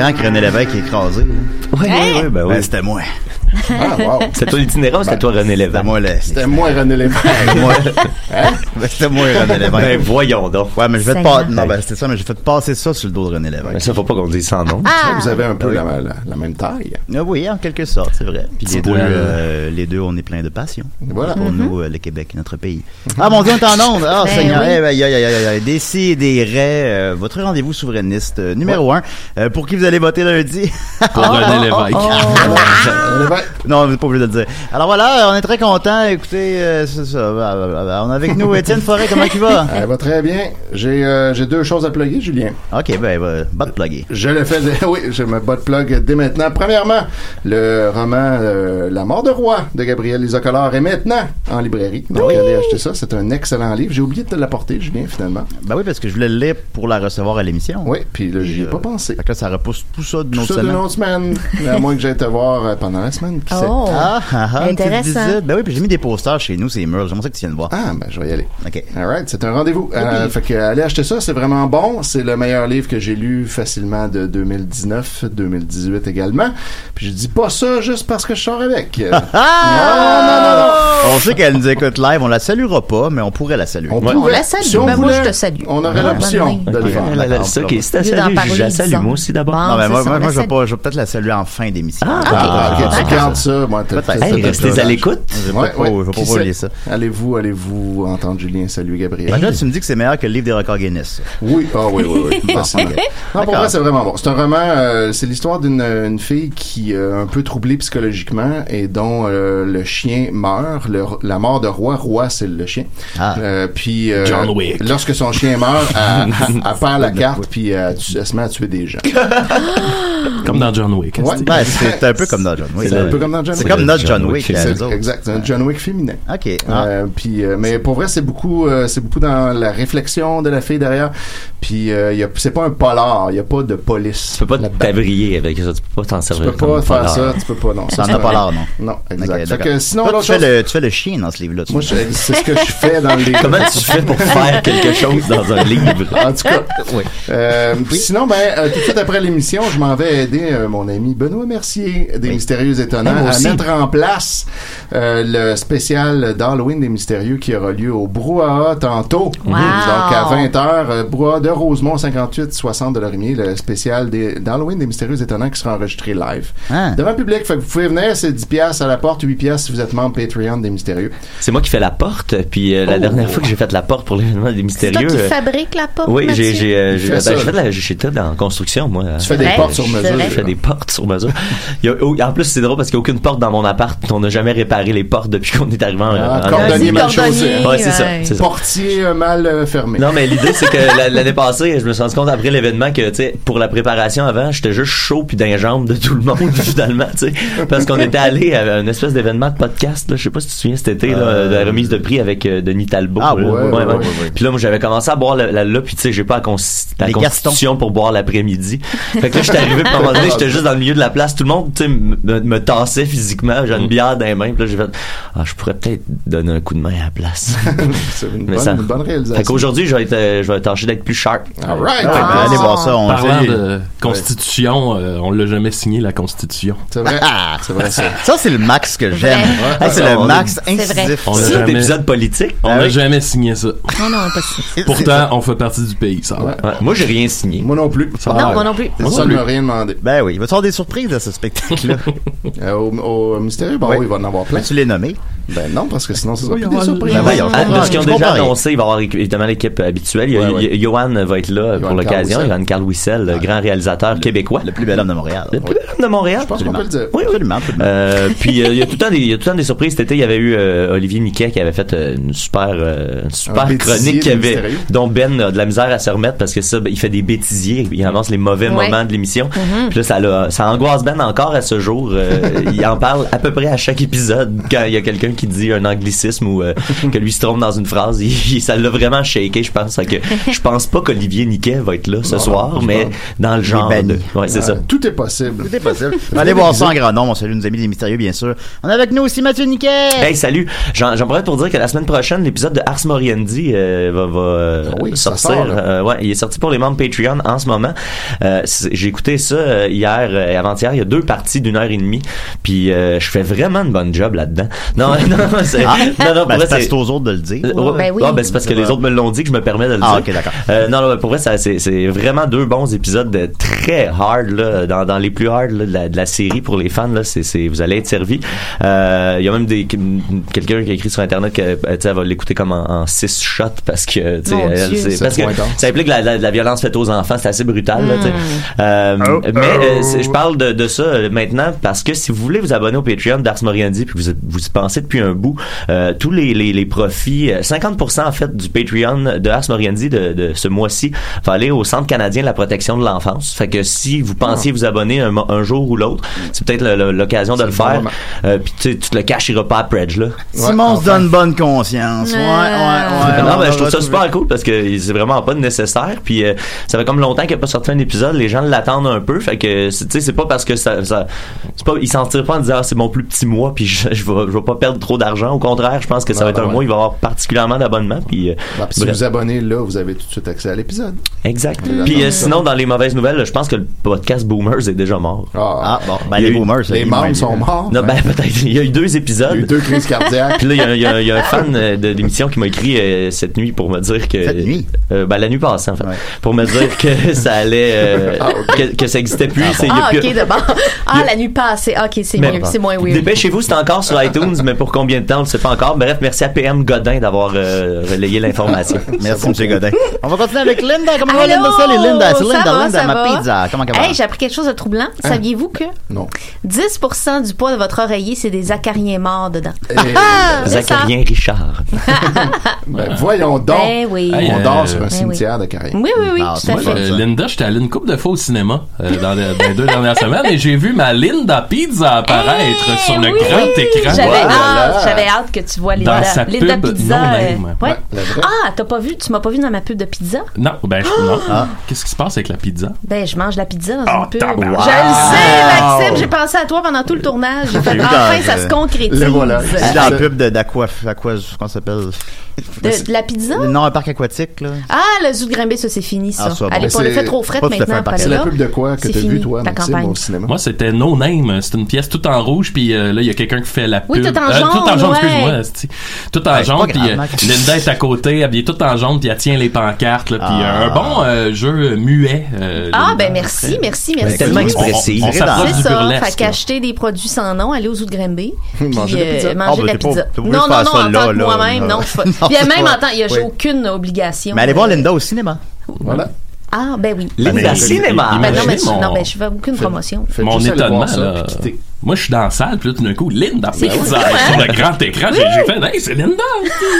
Que René Lévesque a écrasé. Oui, oui, oui, ben oui. Ben, c'était moi. Ah, wow. C'était toi l'itinérant ou c'était toi René C'était Lévesque? moi, là. C'était moi, René Lévesque. moi. Ben, c'était moi, René Ben Lévesque. voyons donc. Ouais, mais je vais te pas. Non, ben, c'était ça, mais j'ai fait passer ça sur le dos de René Mais Lévesque. ça, faut pas qu'on dise sans nom. Ah! Vous avez un peu la, la- la même taille. Ah oui, en quelque sorte, c'est vrai. Puis les deux, poil. euh, les deux, on est plein de passion. Voilà. Pour nous, euh, le Québec, notre pays. Ah mon Dieu, on est en onde. Ah Ben Seigneur, oui. eh ben, aïe, aïe. Des des raies, euh, votre rendez-vous souverainiste euh, numéro un. Euh, pour qui vous allez voter lundi? Pour René Lévesque. René Lévesque. Non, vous n'êtes pas obligé de le dire. Alors voilà, on est très content. Écoutez, euh, c'est ça. On est avec nous Étienne Forêt. Comment tu vas? Elle va très bien. J'ai euh, j'ai deux choses à plugger, Julien. Ok, ben, bah, bas de plugger. Je le fais, dès- oui, je me bot plug dès maintenant. Premièrement, le roman euh, La mort de roi de Gabriel Lisocolor est maintenant en librairie. Donc, allez acheter ça. C'est un excellent livre. J'ai oublié de te l'apporter, Julien, finalement. Ben oui, parce que je voulais le lire pour la recevoir à l'émission. Oui, puis là, j'y ai Euh, pas pensé. Fait que là, ça repousse tout ça de Tout notre ça semaine. d'une autre semaine. à moins que j'aille te voir euh, pendant la semaine. qui sait. Oh. Ah, ah, ah, une petite Intéressant. visite. Ben oui, puis j'ai mis des posters chez nous, c'est murs. J'aimerais ça que tu viennes voir. Ah, ben, je vais y aller. Ok. Alright, c'est un rendez-vous. Euh, fait que allez acheter ça, c'est vraiment bon. C'est le meilleur livre que j'ai lu facilement de 2019, 2018 également. Puis je dis pas ça juste parce que je sors avec. Euh, Ah! On sait qu'elle nous écoute live, on la saluera pas, mais on pourrait la saluer. on pourrait- la salue. si on Ben, moi, je te salue. On aurait l'option de le faire. La- la- ça, ok, c'est salut, parler, je la salue moi aussi d'abord. Non, mais moi, ça, je vais peut-être la saluer en fin d'émission. Ah, Ah, ok, tu gardes ça. Moi, restez à l'écoute. Je vais Ouais, pas, ouais. je vais Qui pas sait? voler ça. Allez-vous, allez-vous entendre Julien saluer Gabriel? Ben là, tu me dis que c'est meilleur que le livre des records Guinness. Oui, ah oui, oui, oui. Non, pour vrai, c'est vraiment bon. C'est un roman, euh, c'est l'histoire d'une une fille qui est un peu troublée psychologiquement et dont euh, le chien meurt. Le- la mort de roi, roi, c'est le chien. Ah. Euh, puis euh, John Wick. lorsque son chien meurt, elle, elle- elle perd la carte puis elle, elle se met à tuer des gens. Comme dans John Wick. Ouais. c'est- Ben, c'est un peu comme dans John Wick. C'est un peu comme dans John C'est Wick. comme notre John John Wick, Wick, C'est nous autres. exact, c'est un John Wick féminin. Ok. Ah. Euh, puis euh, mais pour vrai c'est beaucoup euh, c'est beaucoup dans la réflexion de la fille derrière puis euh, y a c'est pas un polar il y a pas de police Tu peux pas t'abrier avec ça, tu peux pas t'en tu servir peux pas faire polar. ça tu peux pas non Ça c'est un- pas l'air, non. non exact Ok, Fait d'accord. que sinon Toi, l'autre tu, fais chose le, tu fais le chien dans ce livre-là. tu moi c'est ce que je fais dans les Comment tu fais pour faire quelque chose dans un livre? en tout cas Oui. Euh, sinon, ben, euh, tout de suite après l'émission, je m'en vais aider euh, mon ami Benoît Mercier des Mystérieux Étonnants à mettre en place euh, le spécial d'Halloween des Mystérieux qui aura lieu au Brouhaha tantôt. Wow. Donc à 20h, euh, Brouhaha de Rosemont 58-60 de Lorimier, le spécial des- d'Halloween des Mystérieux Étonnants qui sera enregistré live. Ah. Devant le public, fait que vous pouvez venir, c'est 10 piastres à la porte, 8 piastres si vous êtes membre Patreon des Mystérieux. C'est moi qui fais la porte, puis euh, la Oh. dernière fois que j'ai fait la porte pour l'événement des C'est toi mystérieux. qui euh, fabrique la porte, oui, j'ai j'ai euh, fait ben, là. la j'étais en construction moi. Tu fais des portes sur mesure. Je fais des portes sur mesure. Il y a- oh, en plus, c'est drôle parce qu'il n'y a aucune porte dans mon appart. On n'a jamais réparé les portes depuis qu'on est arrivé en, Ah, en- cordonnier cordonnier, Ouais, c'est ça, Portier euh, mal euh, fermé. Non, mais l'idée, c'est que la- l'année passée, je me suis rendu compte après l'événement que, tu sais, pour la préparation avant, j'étais juste chaud puis dans les jambes de tout le monde, finalement, tu sais. Parce qu'on était allé à une espèce d'événement de podcast, là. Je sais pas si tu te souviens cet été, là, Euh, de la remise de prix avec euh, Denis Talbot. Ah, là. ouais, ouais, ouais, ouais, ouais. Puis là, moi, j'avais commencé à boire la, la, là, puis tu sais, j'ai pas la, cons- la Les constitution pour boire l'après-midi. Fait que là, j'étais arrivé, puis à un moment donné, j'étais juste dans le milieu de la place. Tout le monde, tu sais, me, me tassait physiquement. J'avais une bière dans les mains. Puis là, j'ai fait, ah, je pourrais peut-être donner un coup de main à la place. C'est une bonne, ça- une bonne réalisation. Fait qu'aujourd'hui, je vais être, euh, je vais tâcher d'être plus sharp. All right. Ah, allez voir ça. On Parlant de constitution, euh, on l'a jamais signé la constitution. C'est vrai. Ah, C'est vrai, ça. Ça, c'est le max que j'aime. Hey, c'est Ouais, le max incisif. On ça. a C'est un épisode politique. On Ah n'a oui. jamais signé ça. Non, non, pas. Pourtant, on fait partie du pays, ça. Ouais. Ouais. Moi, j'ai rien signé. Moi non plus. Non, moi non plus. Ça, il m'a rien demandé. Ben oui, il va y avoir des surprises dans ce spectacle-là. Euh, au, mystérieux, bon, Ouais. oui, il va en avoir plein. tu les nommer? Ben non, parce que sinon, ça sera Oui, plus il y des surprises. Ben voyons. Ah, comprends, de ce qu'ils ont déjà annoncé, il va y avoir évidemment l'équipe habituelle. Ouais, Johan va être là Johan pour l'occasion. Johan Carl Wissel, grand réalisateur québécois. Le plus bel homme de Montréal. Le plus bel homme de Montréal. Je pense qu'on peut le dire. Oui, oui. Absolument, absolument. Euh, puis euh, il y a tout le temps des il y a tout le temps des surprises cet été il y avait eu euh, Olivier Niquet qui avait fait euh, une super euh, une super Un chronique qui avait dont Ben a de la misère à se remettre parce que ça ben, il fait des bêtisiers il avance les mauvais Ouais. moments de l'émission puis là ça ça angoisse Ben encore à ce jour Euh, il en parle à peu près à chaque épisode quand il y a quelqu'un qui dit un anglicisme ou euh, que lui se trompe dans une phrase il- il- ça l'a vraiment shaké je pense que je pense pas qu'Olivier Niquet va être là ce Non, soir mais pense. dans le genre de- Ouais, c'est ça. Euh, Tout est possible. Tout est possible. Allez voir ça en grand nombre. On salue nos amis des mystérieux, bien sûr. On est avec nous aussi Mathieu Niquet. Hey, salut! J'en profite pour dire que la semaine prochaine, l'épisode de Ars Moriendi euh, va, va euh, Ah oui, sortir. sort. Euh, ouais, il est sorti pour les membres Patreon en ce moment. Euh, J'ai écouté ça euh, hier et avant-hier. Il y a deux parties d'une heure et demie. Puis euh, je fais vraiment une bonne job là-dedans. Non, non, c'est... Ah, non, non, pour ben, vrai, c'est aux autres de le dire. Ouais, Ben oui. ouais, ben, c'est parce que les autres me l'ont dit que je me permets de le Ah, dire. ok, d'accord. Euh, non, non, pour vrai, ça, c'est, c'est vraiment deux bons épisodes de très hard, là, dans, dans les plus hard là, de, la, de la série pour les fans. Là, c'est, c'est, vous allez être servis. Euh, Il y a même des, quelqu'un qui a écrit sur Internet que euh, tu sais, elle va l'écouter comme en, en six shots parce que, tu sais, Mon elle, Dieu. parce que ça implique la, la, la violence faite aux enfants. C'est assez brutal, là, tu sais. Euh, Oh, mais oh. euh, c'est- je parle de, de ça maintenant parce que si vous voulez vous abonner au Patreon d'Ars Moriendi puis que vous, vous y pensez depuis un bout, euh, tous les, les, les profits, euh, 50% en fait du Patreon de Ars Moriendi de, de ce mois-ci va aller au Centre canadien de la protection de l'enfance. Fait que si vous pensiez vous abonner un, un jour ou l'autre, c'est peut-être l'occasion de le faire. Euh, puis tu sais, tu te le caches, il ira pas à Predge là. Simon se donne bonne conscience. Ouais, ouais, ouais. non, on ben, je trouve ça super cool parce que c'est vraiment pas nécessaire. Puis euh, ça fait comme longtemps qu'il n'y a pas sorti un épisode, les gens l'attendent un peu. Fait que tu sais, c'est pas parce que ça, ça c'est pas, ils s'en tirent pas en disant ah, c'est mon plus petit mois puis je, je vais, je vais pas perdre trop d'argent. Au contraire, je pense que ça va être un ouais. mois, il va y avoir particulièrement d'abonnements. Puis euh, puis si bref. vous abonnez là, vous avez tout de suite accès à l'épisode. exact. Puis euh, sinon, dans les mauvaises nouvelles, je pense que le podcast Boomers est déjà mort. Ah, bon. Ben, les eu- boomers, les membres sont morts. Non, Ouais. ben peut-être. Il y a eu deux Il y a eu épisodes. deux crises cardiaques. Puis là, il y a, il y a- il y a un fan euh, de l'émission qui m'a écrit euh, cette nuit pour me dire que... Cette nuit? Euh, ben, la nuit passée, en fait. Ouais. Pour me dire que ça allait... euh, Ah, que, que ça existait plus. Ah, plus- ok, d'abord. Ah, la nuit passée. Ok, c'est mieux. C'est moins weird. Dépêchez-vous, c'est encore sur iTunes, mais pour combien de temps, on ne sait pas encore. Bref, merci à PM Godin d'avoir euh, relayé l'information. Merci, M. Godin. On va continuer avec Linda. Comment va? Linda? Salut, Linda? C'est Ça Linda, va, Linda, ça ma va? pizza. Comment elle va? Hey, j'ai appris quelque chose de troublant. Saviez-vous que Non. 10% du poids de votre oreiller, c'est des acariens morts dedans? Et, Ah, ça. Zacarien Richard. ben, voyons donc. Ben oui. On euh, dort sur un ben cimetière de carrière. Oui, oui, oui, Ah, tout à c'est fait. bon. Euh, Linda, j'étais allé une couple de fois au cinéma euh, dans, les, dans les deux dernières semaines et j'ai vu ma Linda Pizza apparaître Hey, sur le oui. grand écran. J'avais Voilà. Hâte, j'avais hâte que tu vois Linda. Dans sa Linda pub Pizza. non euh, ouais. Ouais, vraie. Ah, t'as pas vu, tu m'as pas vu dans ma pub de pizza? Non, ben je, non. Ah. Qu'est-ce qui se passe avec la pizza? Ben, je mange la pizza dans Oh, une pub. Je le sais, Maxime, j'ai pensé à toi pendant tout le tournage. J'ai fait, enfin, ça euh, se concrétise. le voilà. C'est dans la pub de- d'Aqua, ça s'appelle? De, de la pizza? Non, un parc aquatique, là. Ah, le zoo de Grimbé, ça, c'est fini, ça. Ah. Allez, pas le c'est- fait trop tout fait maintenant C'est la pub de quoi que t'as vu, toi, ta Maxime, campagne. au cinéma? Moi, c'était No Name. C'est une pièce toute en rouge, puis euh, là, il y a quelqu'un qui fait la pub. Oui, tout en Euh, jaune, Tout en jaune, ouais. excuse-moi. Tout en jaune, puis euh. Linda est à côté, habillée tout en jaune, puis elle tient les pancartes, puis Ah. euh, un bon euh, jeu muet. euh, Ah, ben merci, merci, merci. tellement on- expressive. on- on C'est ça, fait qu'acheter des produits sans nom, aller au zoo de Grimby, puis Manger de la pizza. Ah, ben, Non, non, non, en tant que moi-même, non. Puis même en tant, il y a aucune obligation. Mais allez voir Linda au cinéma. Voilà. Ah, ben oui. Linda Ben, Cinéma. Ben non, mais non, ben je fais aucune promotion. Mon étonnement, là. Moi, je suis dans la salle, puis là, tout d'un coup, Linda C'est Pizza hein? sur le grand écran. J'ai j'ai fait, hey, c'est Linda,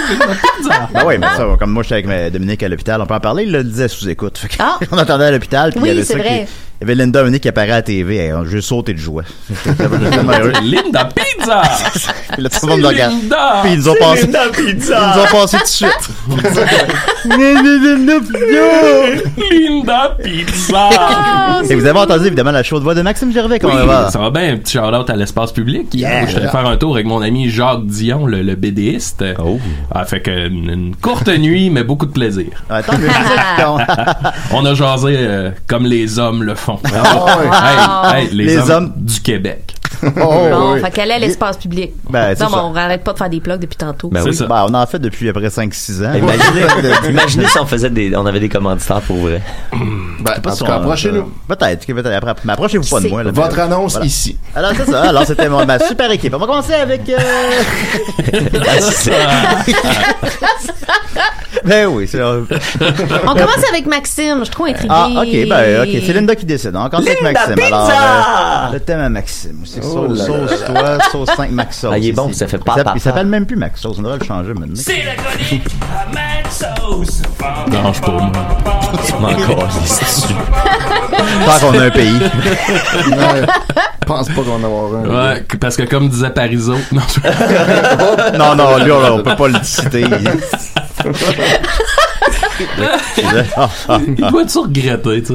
Linda Pizza. Ben oui, mais ça, comme moi, j'étais avec ma- Dominique à l'hôpital, on peut en parler, il le disait sous écoute. Fait que Ah. on attendait à l'hôpital, puis Oui, il y avait c'est ça qui- vrai. Il y avait Linda Dominique qui apparaît à la TV, hey, on a juste sauté de joie. J'étais tellement heureux. Linda Pizza! Puis là, tout le monde me regarde. Linda! Puis ils nous ont passé. Linda Ils Pizza! nous ont passé tout de suite. Linda Pizza! Et vous avez entendu évidemment la chaude voix de Maxime Gervais quand Oui, on va? ça va bien, un petit shout-out à l'espace public. Yeah. Je suis allé faire un tour avec mon ami Jacques Dion, le, le BDiste. Oh. Ah, fait que une, une courte nuit, mais beaucoup de plaisir. Compte. On a jasé euh, comme les hommes le font. Ah Hey, hey, les, Les hommes, hommes. du Québec. Oh, Bon, oui. fait qu'elle est à l'espace public. Ben, non, mais on arrête pas de faire des plugs depuis tantôt. Ben C'est oui. ça. Ben, on en fait depuis à peu près 5-6 ans. Imaginez, imaginez si on faisait des, on avait des commanditaires pour vrai. Ben, Pas en si tout cas, on- approchez-nous. Peut-être, que peut-être après. Mais approchez-vous pas de moi. Là, Votre annonce Voilà. ici. Alors, c'est ça. Alors, c'était mon- ma super équipe. On va commencer avec. euh, ben oui, c'est. euh, On commence avec Maxime, je suis trop intriguée. Ah, ok, ben, ok. C'est Linda qui décide. On commence avec Maxime. Alors, Pizza! euh, le thème à Maxime. C'est Oh sauce, sauce, toi, sauce 5 Max sauce. Ah, il est bon, ici. ça fait pas. Il s'appelle même plus Max sauce. On devrait le changer maintenant. C'est la chronique à Sauce. Non, je pas moi. Tu m'en calisses dessus. Tant qu'on a un pays. Ouais. Je pense pas qu'on va en avoir un. Ouais, que- parce que comme disait Parizeau, non, je- non, non, lui, on, on peut pas le citer. Il doit-tu regretter, tu sais?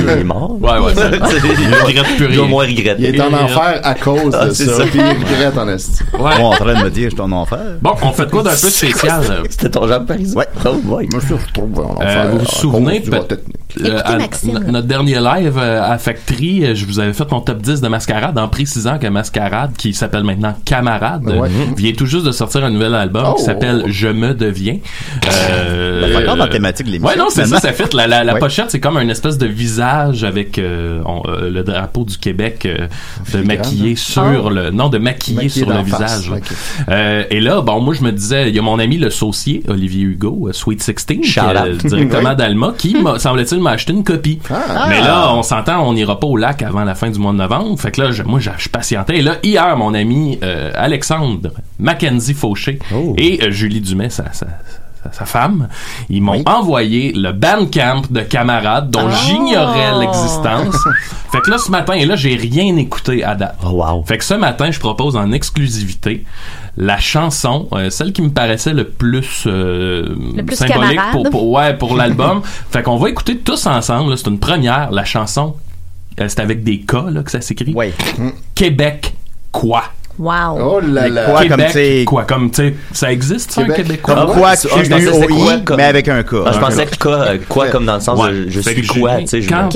Il est mort. Ouais, ouais, ça. Il regrette plus Il doit rien. moins regretter. Il est en enfer à cause Ah, de c'est ça. ça. Puis il regrette en esti. Ouais. Bon, en train de me dire, je suis en enfer. Bon, on fait quoi d'un peu spécial? euh, C'était ton genre de Paris? Ouais. Oh, boy. Moi, je en enfer. Euh, vous vous souvenez cause Euh, Écoutez à- notre dernier live euh, à Factory, euh, je vous avais fait mon top 10 de Mascarade en précisant que Mascarade, qui s'appelle maintenant Camarade, Ouais. euh, vient tout juste de sortir un nouvel album Oh. qui s'appelle Je me deviens. Euh, encore dans la thématique de l'émission. Ouais, non, c'est ça, ça fait. La, la, la Ouais. pochette, c'est comme une espèce de visage avec euh, on- euh, le drapeau du Québec euh, de maquillé hein? sur le. Non, de Maquillé sur le visage. là. ok. Euh, et là, bon, moi, je me disais, il y a mon ami le saucier, Olivier Hugo, Sweet 16, qui, Shout euh, out. directement Oui. d'Alma, qui, semble-t-il, m'a acheté une copie. Ah. Mais là, on s'entend, on n'ira pas au lac avant la fin du mois de novembre. Fait que là, je- moi, je je patientais. Et là, hier, mon ami euh, Alexandre Mackenzie Fauché Oh. et euh, Julie Dumais, sa, sa- femme, ils m'ont Oui. envoyé le Bandcamp de camarades dont Oh. j'ignorais l'existence. fait que là, ce matin, et là, j'ai rien écouté à date. Oh, wow. Fait que ce matin, je propose en exclusivité la chanson, euh, celle qui me paraissait le plus, euh, Le plus symbolique camarade. pour, pour- ouais, pour l'album. fait qu'on va écouter tous ensemble. C'est une première. La chanson, euh, c'est avec des K là, que ça s'écrit. Ouais. Québec quoi? Wow. Oh là Mais là. quoi? comme Québec c'est- quoi comme tu sais, ça existe ça, un Québec. Québécois? Comme Ah ouais? quoi, Ah, je pensais quoi, comme- mais avec un K. Ah, je pensais que quoi, quoi comme dans le sens Ouais. de je suis quoi, tu sais. quand,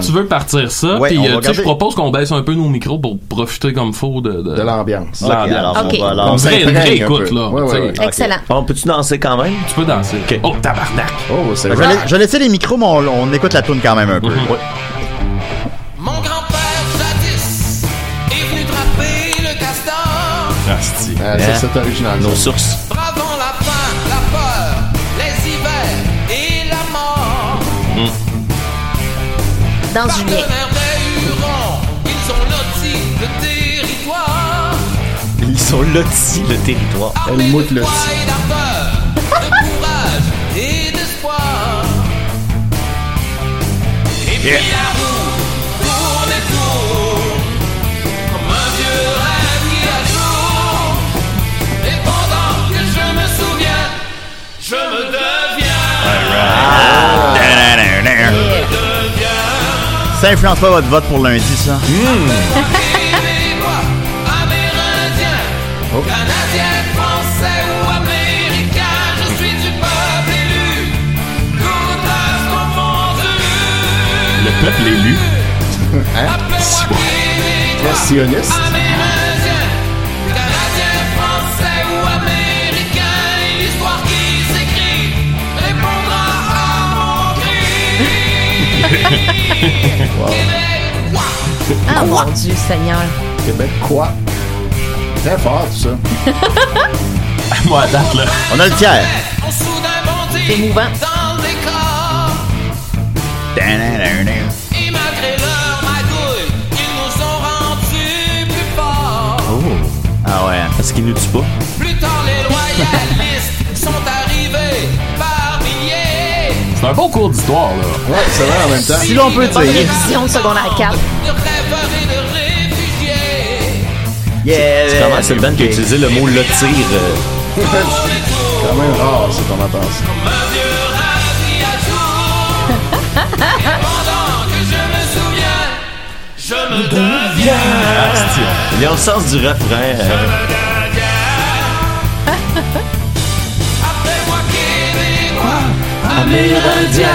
tu veux partir ça, Ouais, puis euh, je propose qu'on baisse un peu nos micros pour profiter comme faut de, de, De l'ambiance. de l'ambiance. alors, Ok. on va une vraie un écoute là. Ouais, ouais. Excellent. On peut-tu danser quand même? Tu peux danser. Oh, tabarnak! Oh, c'est Je vais, la- je vais laisser les micros, mais on, on écoute la tune quand même un peu. Asti. Ah, ça, c'est original. Nos ça. sources. Bravant la faim, la peur, les hivers et la mort. Dans Julien. Ils ont loti le territoire. Ils sont lotis, le territoire. Elle moute de courage et d'espoir. Et puis Ça influence pas votre vote pour lundi, ça? Québécois, Amérindiens, Canadiens, Français ou Américains, je suis du peuple élu, toute race confondue. Le peuple élu. Très sioniste. Québécois. Ah, mon Dieu, Seigneur. Québec, quoi? Très fort, tout ça. Moi, à date, là. On a le tiers. On soudain bondi C'est émouvant. dans le décor. Et malgré leur magouille, ils nous ont rendus plus forts. Ah ouais. Parce qu'ils nous tuent pas. Plus tard, les loyalistes C'est un bon cours d'histoire, là. Ouais, c'est vrai en même temps. Si l'on peut dire. révision de secondaire 4. De rêveurs et de réfugiés. Yeah. C'est vraiment c'est le band qui a utilisé le mot lotir. euh, quand même rare, c'est qu'on entend ça. Je me souviens, je me deviens. Il y a le sens du refrain. euh, Amérindien,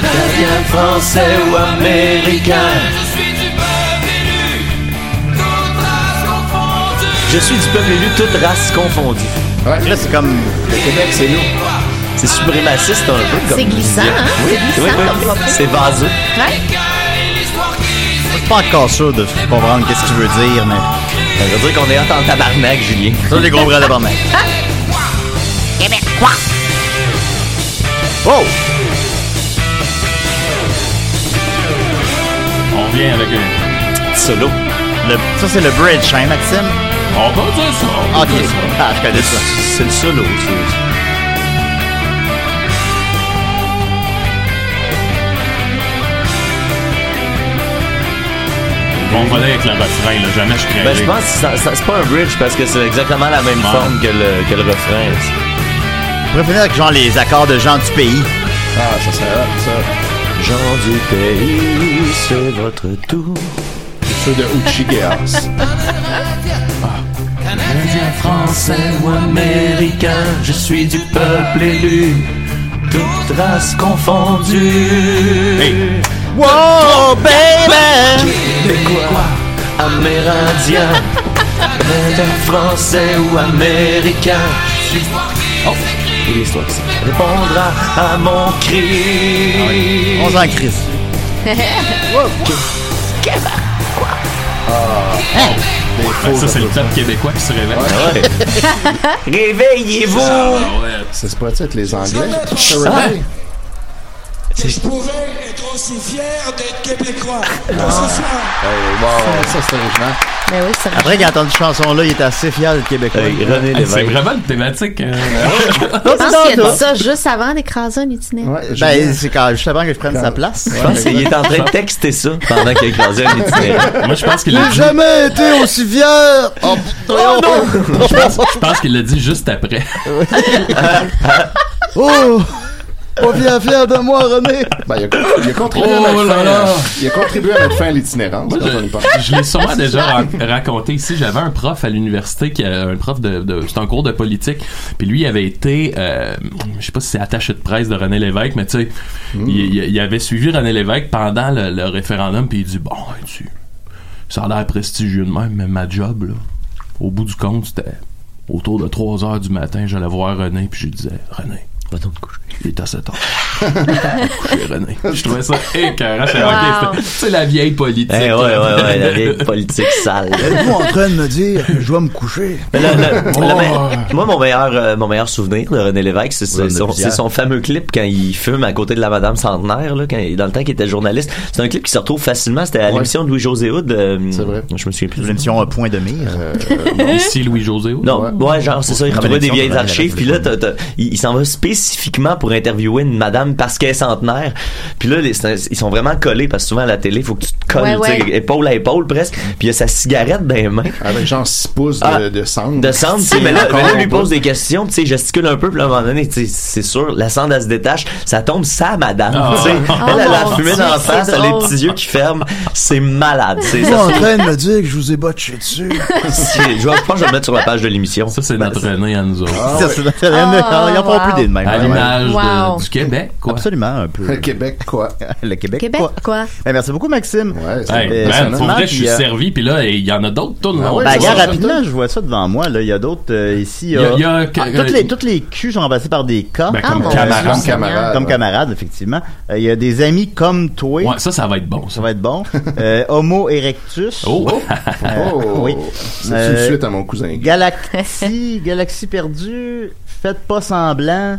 Canadien, Français ou Américain. je suis du peuple élu, toute race confondue. Je suis du peuple élu, toute race confondue. Ouais. Là, c'est comme. Le Québec, c'est nous. C'est suprémaciste un peu comme. C'est glissant, hein? Oui, C'est glissant oui, oui. C'est vaseux. Ouais. Je suis pas encore sûr de comprendre qu'est-ce que tu veux dire, mais. Ça veut dire qu'on est en tabarnak, Julien. Ça, j'ai compris d'abord, mec. Oh! On vient avec un. Solo. Le- ça, c'est le bridge, hein, Maxime? On va dire ça. on Ok. dire ça. Ah, je connais ça. C'est le solo. c'est- On va aller avec le refrain, là. Jamais je Ben, créerai. je pense que c'est pas un bridge parce que c'est exactement la même forme que le, que le refrain. Pourrait finir avec genre les accords de gens du pays. Ah, ça serait hot, ça. Gens du pays, c'est votre tour. Ceux de Uchigeas. Canadien, français ou américain, je suis du peuple élu, toute race confondue. Wow, baby! Québécois, amérindien, canadien, français ou américain. Je suis Oh, et à mon cri. On s'en crisse. Ouais, ça, c'est le top québécois qui se réveille. Ouais. Réveillez-vous! Ah. Ça se pourrait être les Anglais? Se Ah. réveillent? Je pourrais être aussi fier d'être québécois. Hey, wow, ça c'est original. Mais oui, c'est Après qu'il a entendu cette chanson-là, il était assez fier d'être québécois. Hey, René Hey, c'est vraiment une thématique. euh, Je pense qu'il a dit ça juste avant d'écraser un itinéraire. Ouais, Ben, c'est quand, juste avant que je prenne sa place. Je pense qu'il est en train de texter ça pendant qu'il a écrasé un itinéraire. Moi, je pense qu'il l'a dit. jamais été aussi fier! Oh, non! Je pense qu'il l'a dit juste après. Oh! Pas bien fier de moi, René! Ben, il, a, il a contribué Oh à mettre là fin, là. il a contribué à mettre fin à l'itinérance. Je l'ai sûrement déjà ra- raconté ici. J'avais un prof à l'université qui a un prof de, de c'est un cours de politique. Puis lui il avait été, euh, je sais pas si c'est attaché de presse de René Lévesque, mais tu sais, il, il- il avait suivi René Lévesque pendant le, le référendum. Puis il dit bon, tu, ça a l'air prestigieux de même, mais ma job là, au bout du compte, c'était autour de 3 heures du matin. J'allais voir René puis je lui disais René. Va donc te coucher. Il est à 7 heures. Coucher, René. Je trouvais ça écœurant. Wow. c'est- la vieille politique. Eh ouais, ouais, ouais, la vieille politique sale. Êtes-vous en train de me dire, je dois me coucher? Mais Oh. me- moi, mon meilleur, euh, mon meilleur souvenir de René Lévesque, c'est c'est son, son fameux clip quand il fume à côté de la Madame Centenaire, là, quand, dans le temps qu'il était journaliste. C'est un clip qui se retrouve facilement. C'était à Ouais. l'émission de Louis-José Hood. euh, C'est vrai. Je me souviens plus. L'émission un point de mire. Ici, Louis-José. Non, ouais, genre, c'est ça, il retrouvait ben, des vieilles archives, puis là, il s'en va spécifiquement pour interviewer une madame parce qu'elle est centenaire. Puis là, les- ils sont vraiment collés, parce que souvent à la télé, il faut que tu te colles, Ouais, épaule à épaule presque, puis il a sa cigarette dans les mains. Avec genre 6 pouces de, Ah, de cendre. De cendre, tu sais, mais là, là, lui pose des questions, tu sais, gesticule un peu, puis à un moment donné, tu sais, c'est sûr, la cendre, elle se détache, ça tombe ça, madame, Ah. tu sais. Oh Elle, elle a mon fumé Dieu, dans la face, elle a les petits yeux qui ferment, c'est malade, tu sais. En ça, train de me dire que je vous ai botché dessus? Je pense que je vais le mettre sur la page de l'émission. Ça, c'est notre René à nous autres. Ah, Ça, c'est- c'est- Ils en font wow. plus des de même. À l'image Wow. du Québec, quoi. Absolument, un peu. Le Québec, quoi. Le Québec, Québec, quoi. quoi? Ben, merci beaucoup, Maxime. Ouais, Hey, Euh, vrai, je suis euh, servi, puis là, il y en a d'autres. Ah là. ouais, Ben, c'est regarde, rapidement, je vois ça devant moi. Là. Il y a d'autres euh, ici. Il y a- il y a ah, toutes, les, toutes les Q sont remplacées par des K. Ben, Ah, comme mon camarade. Dieu, Comme Seigneur. camarade. comme ouais. camarades, effectivement. Euh, Il y a des amis comme toi. Ouais, ça, ça va être bon, Ça ça. va être bon. Euh, Homo erectus. Oh! Oh, oui. C'est Euh, une suite à mon cousin. Galaxie, Galaxie perdue. Faites pas semblant.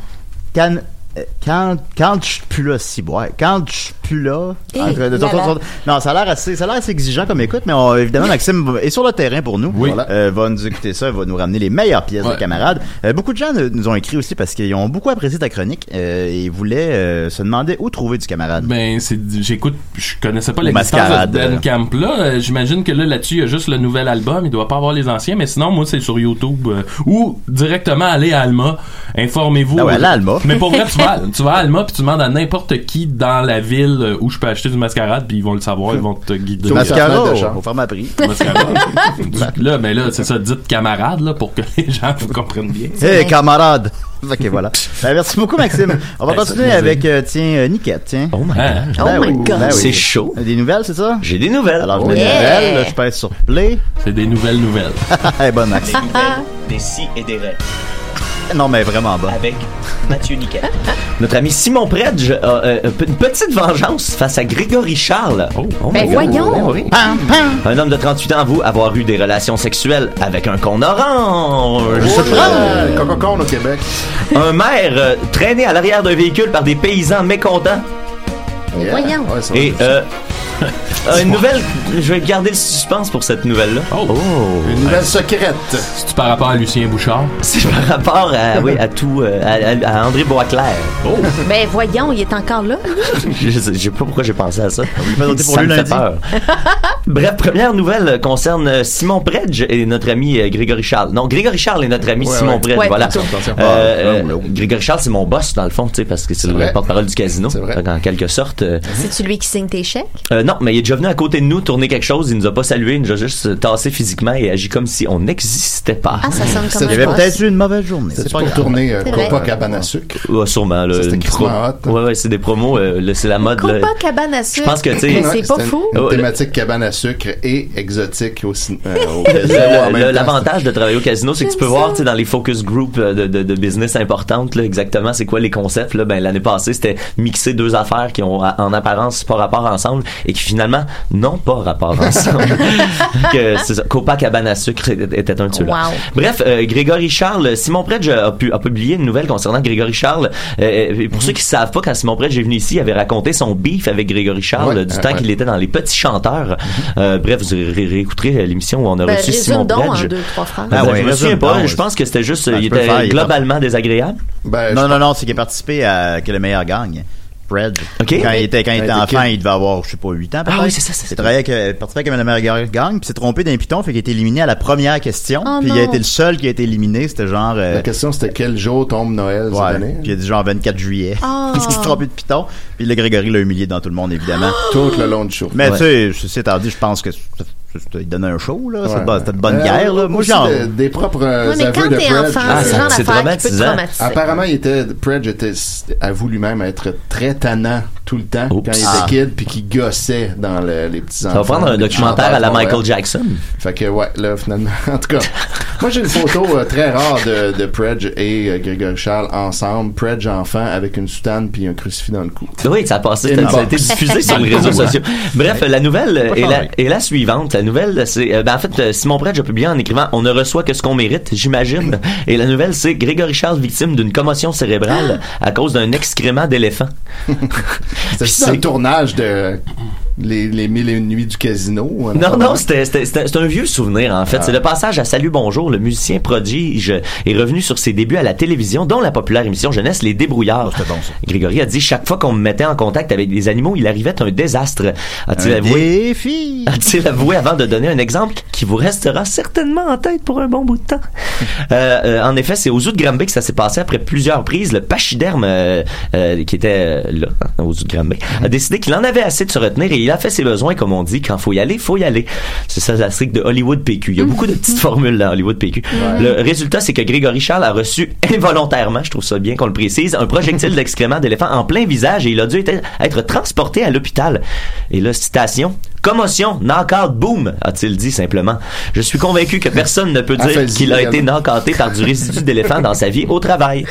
Can, euh, quand, quand je suis plus là, si, ouais. Quand je suis plus là. Eh, entre- de- là là. non, ça a l'air assez, ça a l'air assez exigeant comme écoute, mais on- évidemment, Maxime est sur le terrain pour nous. Oui. Voilà. Euh, va nous écouter ça, va nous ramener les meilleures pièces Ouais. de camarades. Euh, beaucoup de gens nous ont écrit aussi parce qu'ils ont beaucoup apprécié ta chronique euh, et voulaient euh, se demander où trouver du camarade. Ben, c'est, j'écoute, je connaissais pas l'existence de. Dan Camp là. J'imagine que là, là-dessus, il y a juste le nouvel album. Il doit pas avoir les anciens, mais sinon, moi, c'est sur YouTube. euh, ou directement aller à Alma. Informez-vous. Ah ouais, à Alma. Mais pour vrai, tu vas, tu vas à Alma puis tu demandes à n'importe qui dans la ville où je peux acheter du mascarade puis ils vont le savoir, ils vont te guider. Du Mascara, au au format prix. Là, mais là, c'est ça, dites camarade, là, pour que les gens vous comprennent bien. Hey, camarade! Ok, voilà. Ben, merci beaucoup, Maxime. On va Ben, continuer avec, euh, tiens, euh, Niquette, tiens. Oh my god. Oh my God. Ben oui. C'est chaud. Des nouvelles, c'est ça? J'ai des nouvelles. Alors, je mets des Yeah. nouvelles, là, je pèse sur play. C'est des nouvelles nouvelles. Eh, bon, Max. Des nouvelles, des si et des rêves. Non, mais vraiment bon. avec Mathieu Niquet. Notre ami Simon Predge a euh, une petite vengeance face à Grégory Charles. Oh. Ben my God. voyons. Oui, oui. Pam, pam! Un homme de 38 ans avoue avoir eu des relations sexuelles avec un con orange. Ouais, Coca-Cola au Québec. Un maire euh, traîné à l'arrière d'un véhicule par des paysans mécontents. Yeah. Voyons. Ouais, Et euh, Euh, une nouvelle, je vais garder le suspense pour cette nouvelle-là. Oh. Une nouvelle secrète. C'est par rapport à Lucien Bouchard? C'est par rapport à, oui, à tout, euh, à, à- à André Boisclair. Oh. Ben voyons, il est encore là. Je sais, je sais pas pourquoi j'ai pensé à ça. ça lui me fait peur. Bref, première nouvelle concerne euh, Simon Predge et notre ami Grégory Charles. Non, Grégory Charles et notre ami Ouais, Simon ouais. Predge, Ouais, voilà. Euh, euh, Ah, oh, oh. Grégory Charles, c'est mon boss dans le fond, tu sais, parce que c'est C'est le porte-parole du casino. C'est qu'en quelque sorte. euh, C'est-tu lui qui signe tes chèques? euh, non, mais il est déjà venu à côté de nous tourner quelque chose. Il nous a pas salué, il nous a juste tassé physiquement et agi comme si on n'existait pas. Ah, ça sonne comme Il y avait peut-être eu une mauvaise journée. C'est pas pour tourner euh, C'est vrai. Copacabana Sucre. Ouais, sûrement. Là, c'était pro- hot. Ouais, ouais, c'est des promos. euh, là, c'est la mode. là. Copacabana à sucre. Je pense que, tu sais, c'est pas fou. Une, thématique cabane à sucre et exotique aussi. euh. L'avantage de travailler au casino, c'est que tu peux voir, tu sais, dans les focus group euh, de, de, de business importantes, là, exactement, c'est quoi les concepts. Là, ben, l'année passée, c'était mixer deux affaires qui ont, en apparence, pas rapport ensemble et qui finalement n'ont pas rapport ensemble. que c'est ça. Copacabana sucre était un de ceux-là. Wow. Bref, euh, Grégory Charles, Simon Predge a, pu, a publié une nouvelle concernant Grégory Charles. Euh, et pour ceux qui savent pas, quand Simon Predge est venu ici, il avait raconté son beef avec Grégory Charles Ouais, du temps ouais. qu'il était dans les petits chanteurs. Euh, bref, vous ré- ré- réécouterez l'émission où on a Ben, reçu Simon Predge. en deux, trois phrases. Ah Ben, ouais, je me souviens pas. Je pense que c'était juste, Ben, il était globalement désagréable. Ben, Non, non, non, c'est qu'il a participé à Que le meilleur gagne. Fred. Ok. Quand il était, quand il Ben, était t'es enfant, il devait avoir, je sais pas, 8 ans peut-être. Ah oui, c'est ça, c'est ça. Il travaillait avec, participait avec meilleur gang, puis s'est trompé d'un piton, fait qu'il a été éliminé à la première question. Oh puis il a été le seul qui a été éliminé, c'était genre... euh, La question, c'était quel jour tombe Noël cette Ouais, année? puis il a dit genre 24 juillet. Ah. Parce qu'il s'est trompé de piton. Puis le Grégory l'a humilié dans tout le monde, évidemment. Tout le long du show. Mais Ouais. tu sais, ceci étant dit, je pense que il donnait un show, là. Ouais. C'était de- c'était de bonne Euh, guerre, là. Moi, genre... de- des propres euh, Ouais, mais aveux quand de t'es Predge. enfant, Ah, c'est qui traumatisant. Apparemment, il était, Predge était, avoue lui-même être très tannant tout le temps Oups. quand il était Ah. kid puis qu'il gossait dans le- les petits enfants. Ça va prendre un documentaire à la Michael. Jackson. Fait que ouais, là finalement, en tout cas, moi j'ai une photo euh, très rare de, de Predge et euh, Grégory Charles ensemble, Predge enfant avec une soutane puis un crucifix dans le cou. Oui, ça a passé, ça a été diffusé sur les réseaux sociaux. Bref, la nouvelle euh, est la, changé. est la suivante. La nouvelle, c'est, euh, ben, en fait, euh, Simon Predge a publié en écrivant On ne reçoit que ce qu'on mérite, j'imagine. Et la nouvelle, c'est Grégory Charles victime d'une commotion cérébrale à cause d'un excrément d'éléphant. C'est- tournage de les, les mille et une nuits du casino. Non, non, de- c'était c'était- c'était- c'est un vieux souvenir, en fait. C'est le passage à Salut Bonjour. Le musicien prodige est revenu sur ses débuts à la télévision, dont la populaire émission jeunesse Les Débrouillards. C'était bon, ça. Grégory a dit chaque fois qu'on me mettait en contact avec des animaux, il arrivait un désastre. A-t-il avoué? défi! A-t-il avoué avant de donner un exemple qui vous restera certainement en tête pour un bon bout de temps? Euh, euh, en effet, c'est au zoo de Granby que ça s'est passé après plusieurs prises. Le pachyderme euh, euh, qui était euh, là, hein, au zoo de Granby, a décidé qu'il en avait assez de se retenir et il a fait ses besoins, comme on dit, quand faut y aller, faut y aller. C'est ça la strict de Hollywood PQ. Il y a beaucoup de petites formules dans Hollywood PQ. Le résultat, c'est que Grégory Charles a reçu involontairement, je trouve ça bien qu'on le précise, un projectile d'excrément d'éléphant en plein visage et il a dû être, être transporté à l'hôpital. Et là, citation, commotion, knock-out, boom, a-t-il dit simplement. Je suis convaincu que personne ne peut dire Aphasie, qu'il a été knock-outé par du résidu d'éléphant dans sa vie au travail.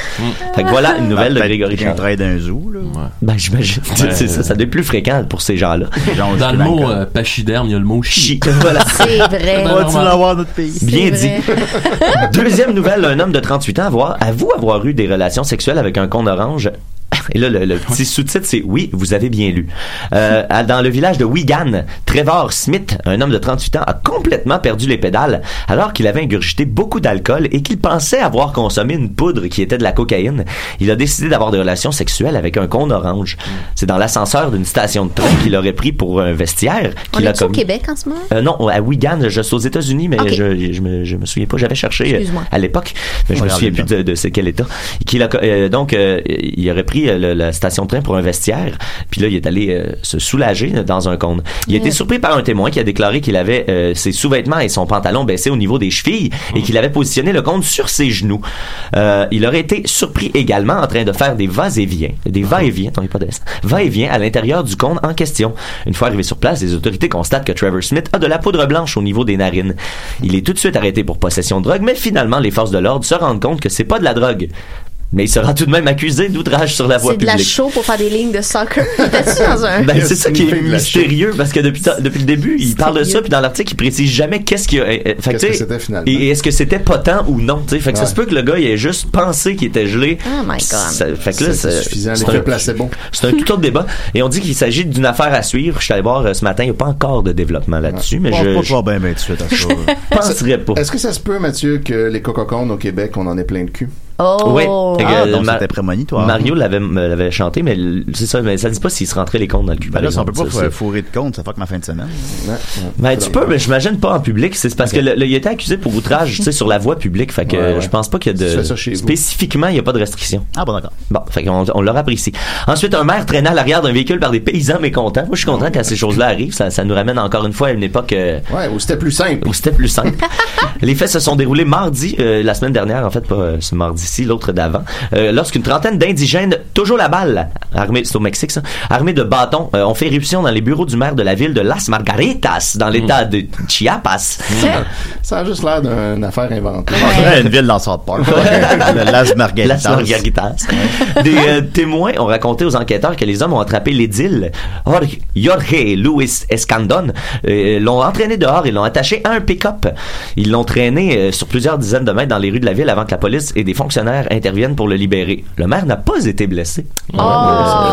Fait que voilà une nouvelle de Grégory Charles. travaille d'un zoo, là. Ben, j'imagine. c'est ça, ça doit être plus fréquent pour ces gens-là. Dans le mot euh, pachyderme, il y a le mot chi. Voilà. C'est vrai. On l'avoir notre pays? Bien dit. Deuxième nouvelle, un homme de 38 ans avoir, avoue avoir eu des relations sexuelles avec un con orange. Et là, le, le petit sous-titre, c'est Oui, vous avez bien lu. Euh, dans le village de Wigan, Trevor Smith, un homme de 38 ans, a complètement perdu les pédales alors qu'il avait ingurgité beaucoup d'alcool et qu'il pensait avoir consommé une poudre qui était de la cocaïne. Il a décidé d'avoir des relations sexuelles avec un con orange. C'est dans l'ascenseur d'une station de train qu'il aurait pris pour un vestiaire On est au. Québec en ce moment? Euh, non, à Wigan, je suis aux États-Unis, mais je, je, me, je me souviens pas. J'avais cherché euh, à l'époque, mais je me souviens plus de, quel état. Qu'il a, donc, il aurait pris euh, le- la station de train pour un vestiaire, puis là, il est allé euh, se soulager dans un cône. Il a été Yeah. surpris par un témoin qui a déclaré qu'il avait euh, ses sous-vêtements et son pantalon baissés au niveau des chevilles et qu'il avait positionné le cône sur ses genoux. Euh, il aurait été surpris également en train de faire des va-et-vient, des va-et-vient, de S, va-et-vient à l'intérieur du cône en question. Une fois arrivé sur place, les autorités constatent que Trevor Smith a de la poudre blanche au niveau des narines. Il est tout de suite arrêté pour possession de drogue, mais finalement, les forces de l'ordre se rendent compte que c'est pas de la drogue. Mais il sera tout de même accusé d'outrage sur la voie C'est de la publique. show pour faire des lignes de soccer. T'es-tu dans un? Ben, c'est ça qui est de mystérieux parce que depuis, depuis le début, il parle de ça puis dans l'article, il précise jamais qu'est-ce qu'il y a. euh, euh, fait Qu'est-ce tu sais, que c'était finalement? Et est-ce que c'était potent ou non, tu sais. Fait que ça se peut que le gars, il ait juste pensé qu'il était gelé. Oh my God. Ça- fait que là, C'est suffisant. c'est L'effet un- placebo. C'est un tout autre débat. Et on dit qu'il s'agit d'une affaire à suivre. Je suis allé voir euh, ce matin, il n'y a pas encore de développement là-dessus, mais je, bien, bien tout de suite à ça. penserais pas. Est-ce que ça se peut, Mathieu, que les cococones au Québec, on en ait plein le cul? Oh! Ouais. Ah, Euh, donc c'était prémonitoire. Mario l'avait l'avait chanté, mais c'est ça, mais ça dit pas s'il se rentrait les comptes dans le cul. Ben là, on peut pas ça, fourrer de compte, ça fuck ma fin de semaine. Ouais, ouais. Ben, tu peux, mais j'imagine pas en public. C'est parce que le, le- il a été accusé pour outrage, tu sais, sur la voie publique. Fait que Ouais, ouais. je pense pas qu'il y a de. fais ça chez vous. Spécifiquement, il y a pas de restriction. Ah bon, d'accord. Bon, fait qu'on on l'aura apprécié. Ensuite, un maire traînait à l'arrière d'un véhicule par des paysans mécontents. Moi, je suis content quand ces choses-là arrivent. Ça, ça nous ramène encore une fois à une époque euh, Ouais, ou c'était plus simple. où c'était plus simple. Les faits se sont déroulés mardi, euh, la semaine dernière, en fait, pas euh, ce l'autre d'avant, euh, lorsqu'une trentaine d'indigènes, toujours la balle, armés, c'est au Mexique ça, armés de bâtons, euh, ont fait éruption dans les bureaux du maire de la ville de Las Margaritas, dans l'état de Chiapas. Ça a juste l'air d'une affaire inventée. Ouais, une ville dans South Park. Las Margaritas. Las Margaritas. Des euh, témoins ont raconté aux enquêteurs que les hommes ont attrapé l'édile Jorge Jorge Luis Escandon, euh, l'ont entraîné dehors et l'ont attaché à un pick-up. Ils l'ont traîné euh, sur plusieurs dizaines de mètres dans les rues de la ville avant que la police et des fonctionnaires interviennent pour le libérer. Le maire n'a pas été blessé. Oh,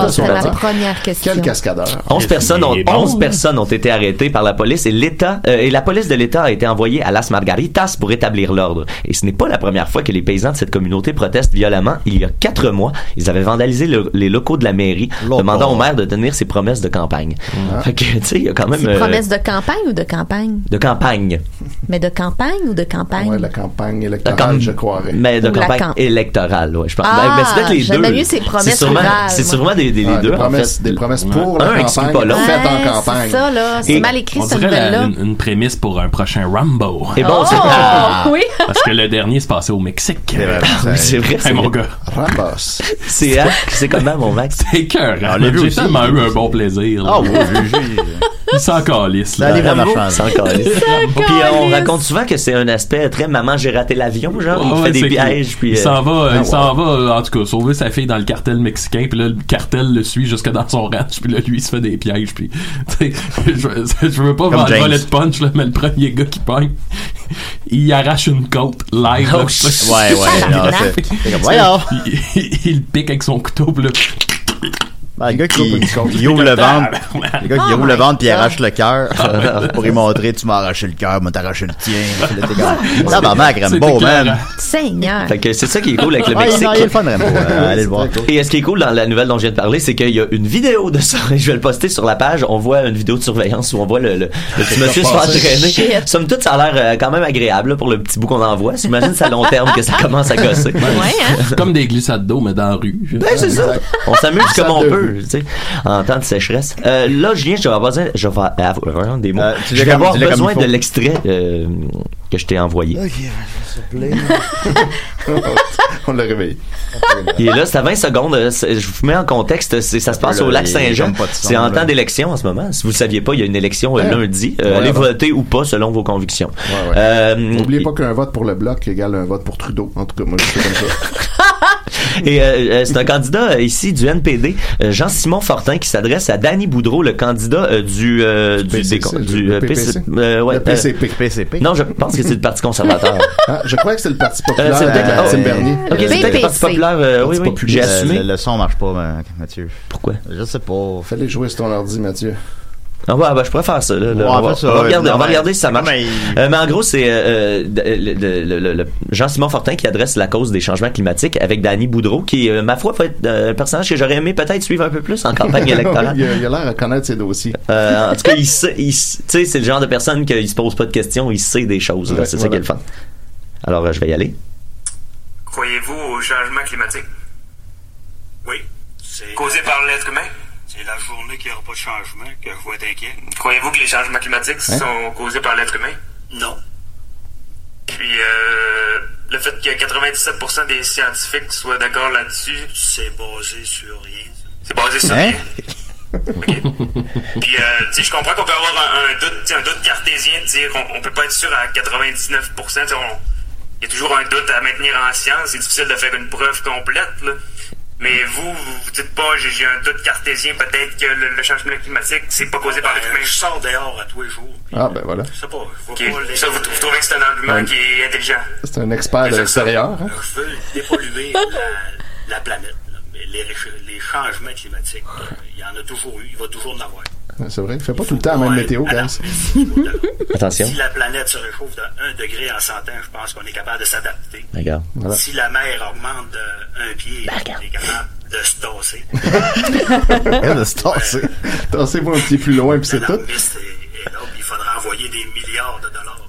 c'est ma première question. Quel cascadeur. 11 personnes, ont, il est bon, 11 personnes ont été arrêtées par la police et l'État euh, et la police de l'État a été envoyée à Las Margaritas pour établir l'ordre. Et ce n'est pas la première fois que les paysans de cette communauté protestent violemment. Il y a quatre mois, ils avaient vandalisé le- les locaux de la mairie, demandant au maire de tenir ses promesses de campagne. Fait que, tu sais, il y a quand même euh, promesse de campagne ou de campagne? de campagne. Mais de campagne ou de campagne? Ouais, la campagne électorale, je croirais. Mais de Ou campagne électorale, ouais, je pense. Ah, Ben, c'est peut-être les deux. mieux ces promesses C'est sûrement, rurales, c'est sûrement des, des, les deux, des, en promesses, fait. des promesses pour Un la exclut campagne, pas l'autre. faites en Ouais, campagne. C'est ça, là. C'est Et mal écrit, On cette nouvelle-là. une, une prémisse pour un prochain Rambo. Et bon, oh! c'est oui! Parce que le dernier se passait au Mexique. Oui, c'est vrai. Hey, c'est mon vrai. gars. Rambos. C'est c'est comment, mon Max? C'est cœur. Ah, on tellement eu un bon plaisir. Ah oui, Il s'en calisse. Ça là. changer. sans calice. Puis euh, on raconte souvent que c'est un aspect très maman j'ai raté l'avion genre il Ouais, fait des pièges puis il euh, s'en va, ah il ouais. s'en va, euh, en tout cas, sauver sa fille dans le cartel mexicain, puis là, le cartel le suit jusque dans son ranch, puis là, lui, il se fait des pièges, puis, tu sais, je, je veux pas vendre voler de punch, là, mais le premier gars qui pogne, il arrache une côte live. Oh, là, shit. Ouais, ouais, non, comme, il, il, il pique avec son couteau, puis là, Ben, le gars qui, qui ouvre le ventre, le gars qui Oh ouvre le ventre puis arrache le cœur pour lui montrer tu m'as arraché le cœur, moi t'as arraché le tien. Puis là, t'es comme, Tabarnak, C'est Rambo, éclairant. man. Seigneur. fait que c'est ça qui est cool avec le Ah, il Mexique il est fun, Rambo. Euh, Allez le voir. et ce qui est cool dans la nouvelle dont je viens de parler, c'est qu'il y a une vidéo de ça. Je vais le poster sur la page. On voit une vidéo de surveillance où on voit le, le, le petit monsieur se faire entraîner. Shit. Somme toute, ça a l'air euh, quand même agréable pour le petit bout qu'on envoie. J'imagine c'est à long terme que ça commence à gosser. Ouais, hein? c'est comme des glissades d'eau, mais dans la rue. Ben, c'est ça. On s'amuse comme on Ça peut, tu sais, en temps de sécheresse. Euh, là, Julien, je vais avoir besoin, je vais avoir des mots. Euh, tu je vais avoir besoin de l'extrait euh, que je t'ai envoyé. On l'a réveillé. Il est là, c'est à 20 secondes. Je vous mets en contexte. Ça se passe Là, au lac Saint-Jean. C'est en temps d'élection en ce moment. Si vous ne saviez pas, il y a une élection Ouais. lundi. Euh, Ouais, allez ouais. voter ou pas selon vos convictions. Ouais, ouais. Euh, N'oubliez pas qu'un vote pour le bloc égale un vote pour Trudeau. En tout cas, moi, je fais comme ça. Et euh, euh, c'est un candidat euh, ici du NPD, Jean-Simon Fortin, qui s'adresse à Danny Boudreau, le candidat euh, du euh, du, PCC, décon- le du euh, PPC. PC euh, ouais, Le euh, PCP. PCP. non, je pense que c'est le Parti conservateur. Ah, je crois que c'est le Parti Euh, populaire c'est peut-être- à oh, euh, Bernier. ok, c'est le Parti populaire. euh, oui, oui, j'ai assumé. Le, le son marche pas, ma- Mathieu. Pourquoi? Je sais pas. Fallait jouer sur ton ordi, Mathieu. Ah ouais, ben, je pourrais faire ça. Là, là. Ouais, on, va, fais ça, on va ouais, regarder, non, on va regarder si ça marche. mais- Euh, mais en gros, c'est euh, euh, le, le- le- le- Jean-Simon Fortin qui adresse la cause des changements climatiques avec Danny Boudreau, qui, euh, ma foi, peut être euh, un personnage que j'aurais aimé peut-être suivre un peu plus en campagne électorale. il a il a l'air à connaître ses dossiers. Euh, en tout cas, il sait, tu sais, c'est le genre de personne qui se pose pas de questions, il sait des choses. Ouais, c'est ça qui est le fun. Alors, euh, je vais y aller. Croyez-vous au changement climatique? Oui, c'est Causé par l'être humain? c'est la journée qu'il n'y aura pas de changement que je vais être inquiet. Croyez-vous que les changements climatiques Hein? sont causés par l'être humain? Non. Puis, euh, le fait que 97% des scientifiques soient d'accord là-dessus, C'est basé sur rien. ça. c'est basé sur Hein? rien. Puis, euh, tu sais, je comprends qu'on peut avoir un, un doute, un doute cartésien de dire on, on peut pas être sûr à 99%, tu sais, on- il y a toujours un doute à maintenir en science. C'est difficile de faire une preuve complète. là. Mais vous, vous vous dites pas, j'ai un doute cartésien, peut-être que le, le changement climatique, c'est pas causé par l'être humain. Ben, Je sors dehors à tous les jours. Ah, ben voilà. Je sais pas, je vois Ok. pas les... Ça, vous, vous trouvez que c'est un argument qui est intelligent? C'est un expert de l'extérieur. hein? Je veux dépolluer la, la planète. là. Mais les, les changements climatiques, il y en a toujours eu, il va toujours en avoir. C'est vrai? Il fait pas tout le temps la même météo, guys. Attention. Si la planète se réchauffe de 1 degré en 100 ans, je pense qu'on est capable de s'adapter. Regarde. Voilà. Si la mer augmente de un pied, on est capable de se tasser. Va se tasser. Tassez-vous un petit plus loin, puis c'est tout. piste est, est là, puis il faudra envoyer des milliards de dollars.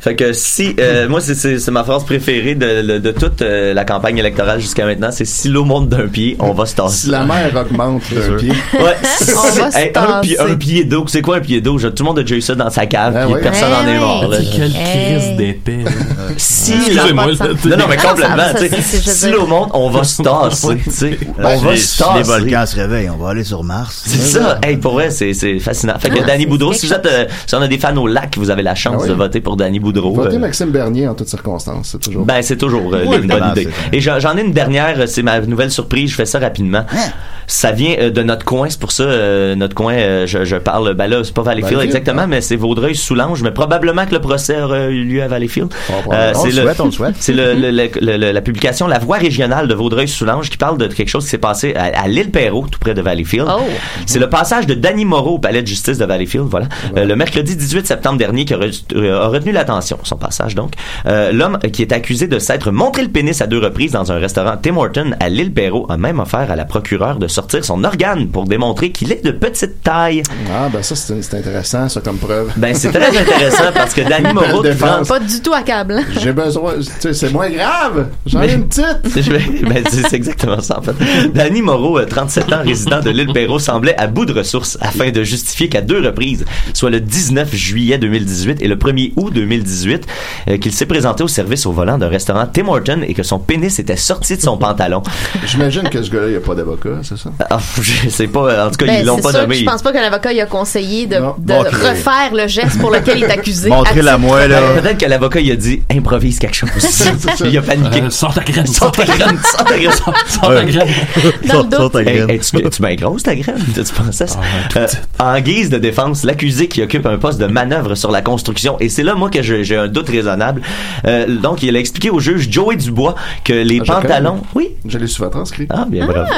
Fait que si, euh, moi c'est- ma phrase préférée de, de, de toute euh, la campagne électorale jusqu'à maintenant, c'est si l'eau monte d'un pied, on va se tasser. Si la mer augmente d'un pied. Ouais. On va se Hey, un, pied, tasser. un pied d'eau, c'est quoi un pied d'eau? Tout le monde a déjà eu ça dans sa cave, Ah puis oui. personne n'en est mort. là. Quelle crise là. Si la- Non, non, mais ça- complètement. ça, si l'eau monte, on va se tasser. sais. on va se si les tasser. volcans se réveillent, on va aller sur Mars. C'est ça. Hey, pour vrai, c'est, c'est fascinant. Fait que Ah, Danny Boudreau, si vous êtes, euh, si on a des fans au lac, vous avez la chance Ah de voter pour Danny Boudreau. Votez euh, Maxime Bernier en toutes circonstances. C'est toujours. Ben, c'est toujours euh, Oui, une bonne évidemment, idée. Et j'en ai une dernière, euh, c'est ma nouvelle surprise, je fais ça rapidement. Hein? Ça vient euh, de notre coin, c'est pour ça, euh, notre coin, euh, je, je parle, ben là, c'est pas Valleyfield Valleyfield, exactement, ah. mais c'est Vaudreuil-Soulanges, mais probablement que le procès aurait eu lieu à Valleyfield. Euh, On c'est le souhaite, on le souhaite. C'est le, le- le- le- le- la publication La Voix régionale de Vaudreuil-Soulanges qui parle de quelque chose qui s'est passé à, à l'île Perrault, tout près de Valleyfield. Oh. C'est le passage de Danny Moreau au palais de justice de Valleyfield, voilà. Euh, le mercredi 18 septembre dernier qui a, euh, a retenu l'attention, son passage donc. Euh, L'homme qui est accusé de s'être montré le pénis à deux reprises dans un restaurant Tim Horton à l'île Perrault a même offert à la procureure de sortir son organe pour démontrer qu'il est de petite taille. Ah, ben ça, c'est intéressant, ça, comme preuve. Ben c'est très intéressant parce que Danny Moreau. Pas du tout accablant. J'ai besoin. Tu sais, c'est moins grave. J'en ai une petite. Ben, c'est exactement ça, en fait. Danny Moreau, euh, 37 ans, résident de l'île Perrault, semblait à bout de ressources afin de justifier qu'à deux reprises, soit le 19 juillet 2018 et le 1er août 2018, euh, qu'il s'est présenté au service au volant d'un restaurant Tim Horton et que son pénis était sorti de son pantalon. J'imagine que ce gars-là, il n'y a pas d'avocat, c'est ça? Ah, je sais pas, en tout cas, Ben, ils l'ont pas sûr que nommé. je pense pas que l'avocat il a conseillé de, refaire le geste pour lequel il est accusé. Montrez-la à moi, là. Ben, Peut-être que l'avocat, il a dit, improvise quelque chose. il a paniqué. Euh, sors ta graine. Sors ta graine, sors ta graine. Sors ta graine. Sors ta hey, tu, tu bien grosse ta graine, tu pensais ça? Ah, Euh, en guise de défense, l'accusé qui occupe un poste de manœuvre sur la construction, et c'est là moi que j'ai un doute raisonnable. Euh, donc il a expliqué au juge Joey Dubois que les Ah, pantalons, oui. Je l'ai souvent transcrit. Ah, bien bravo.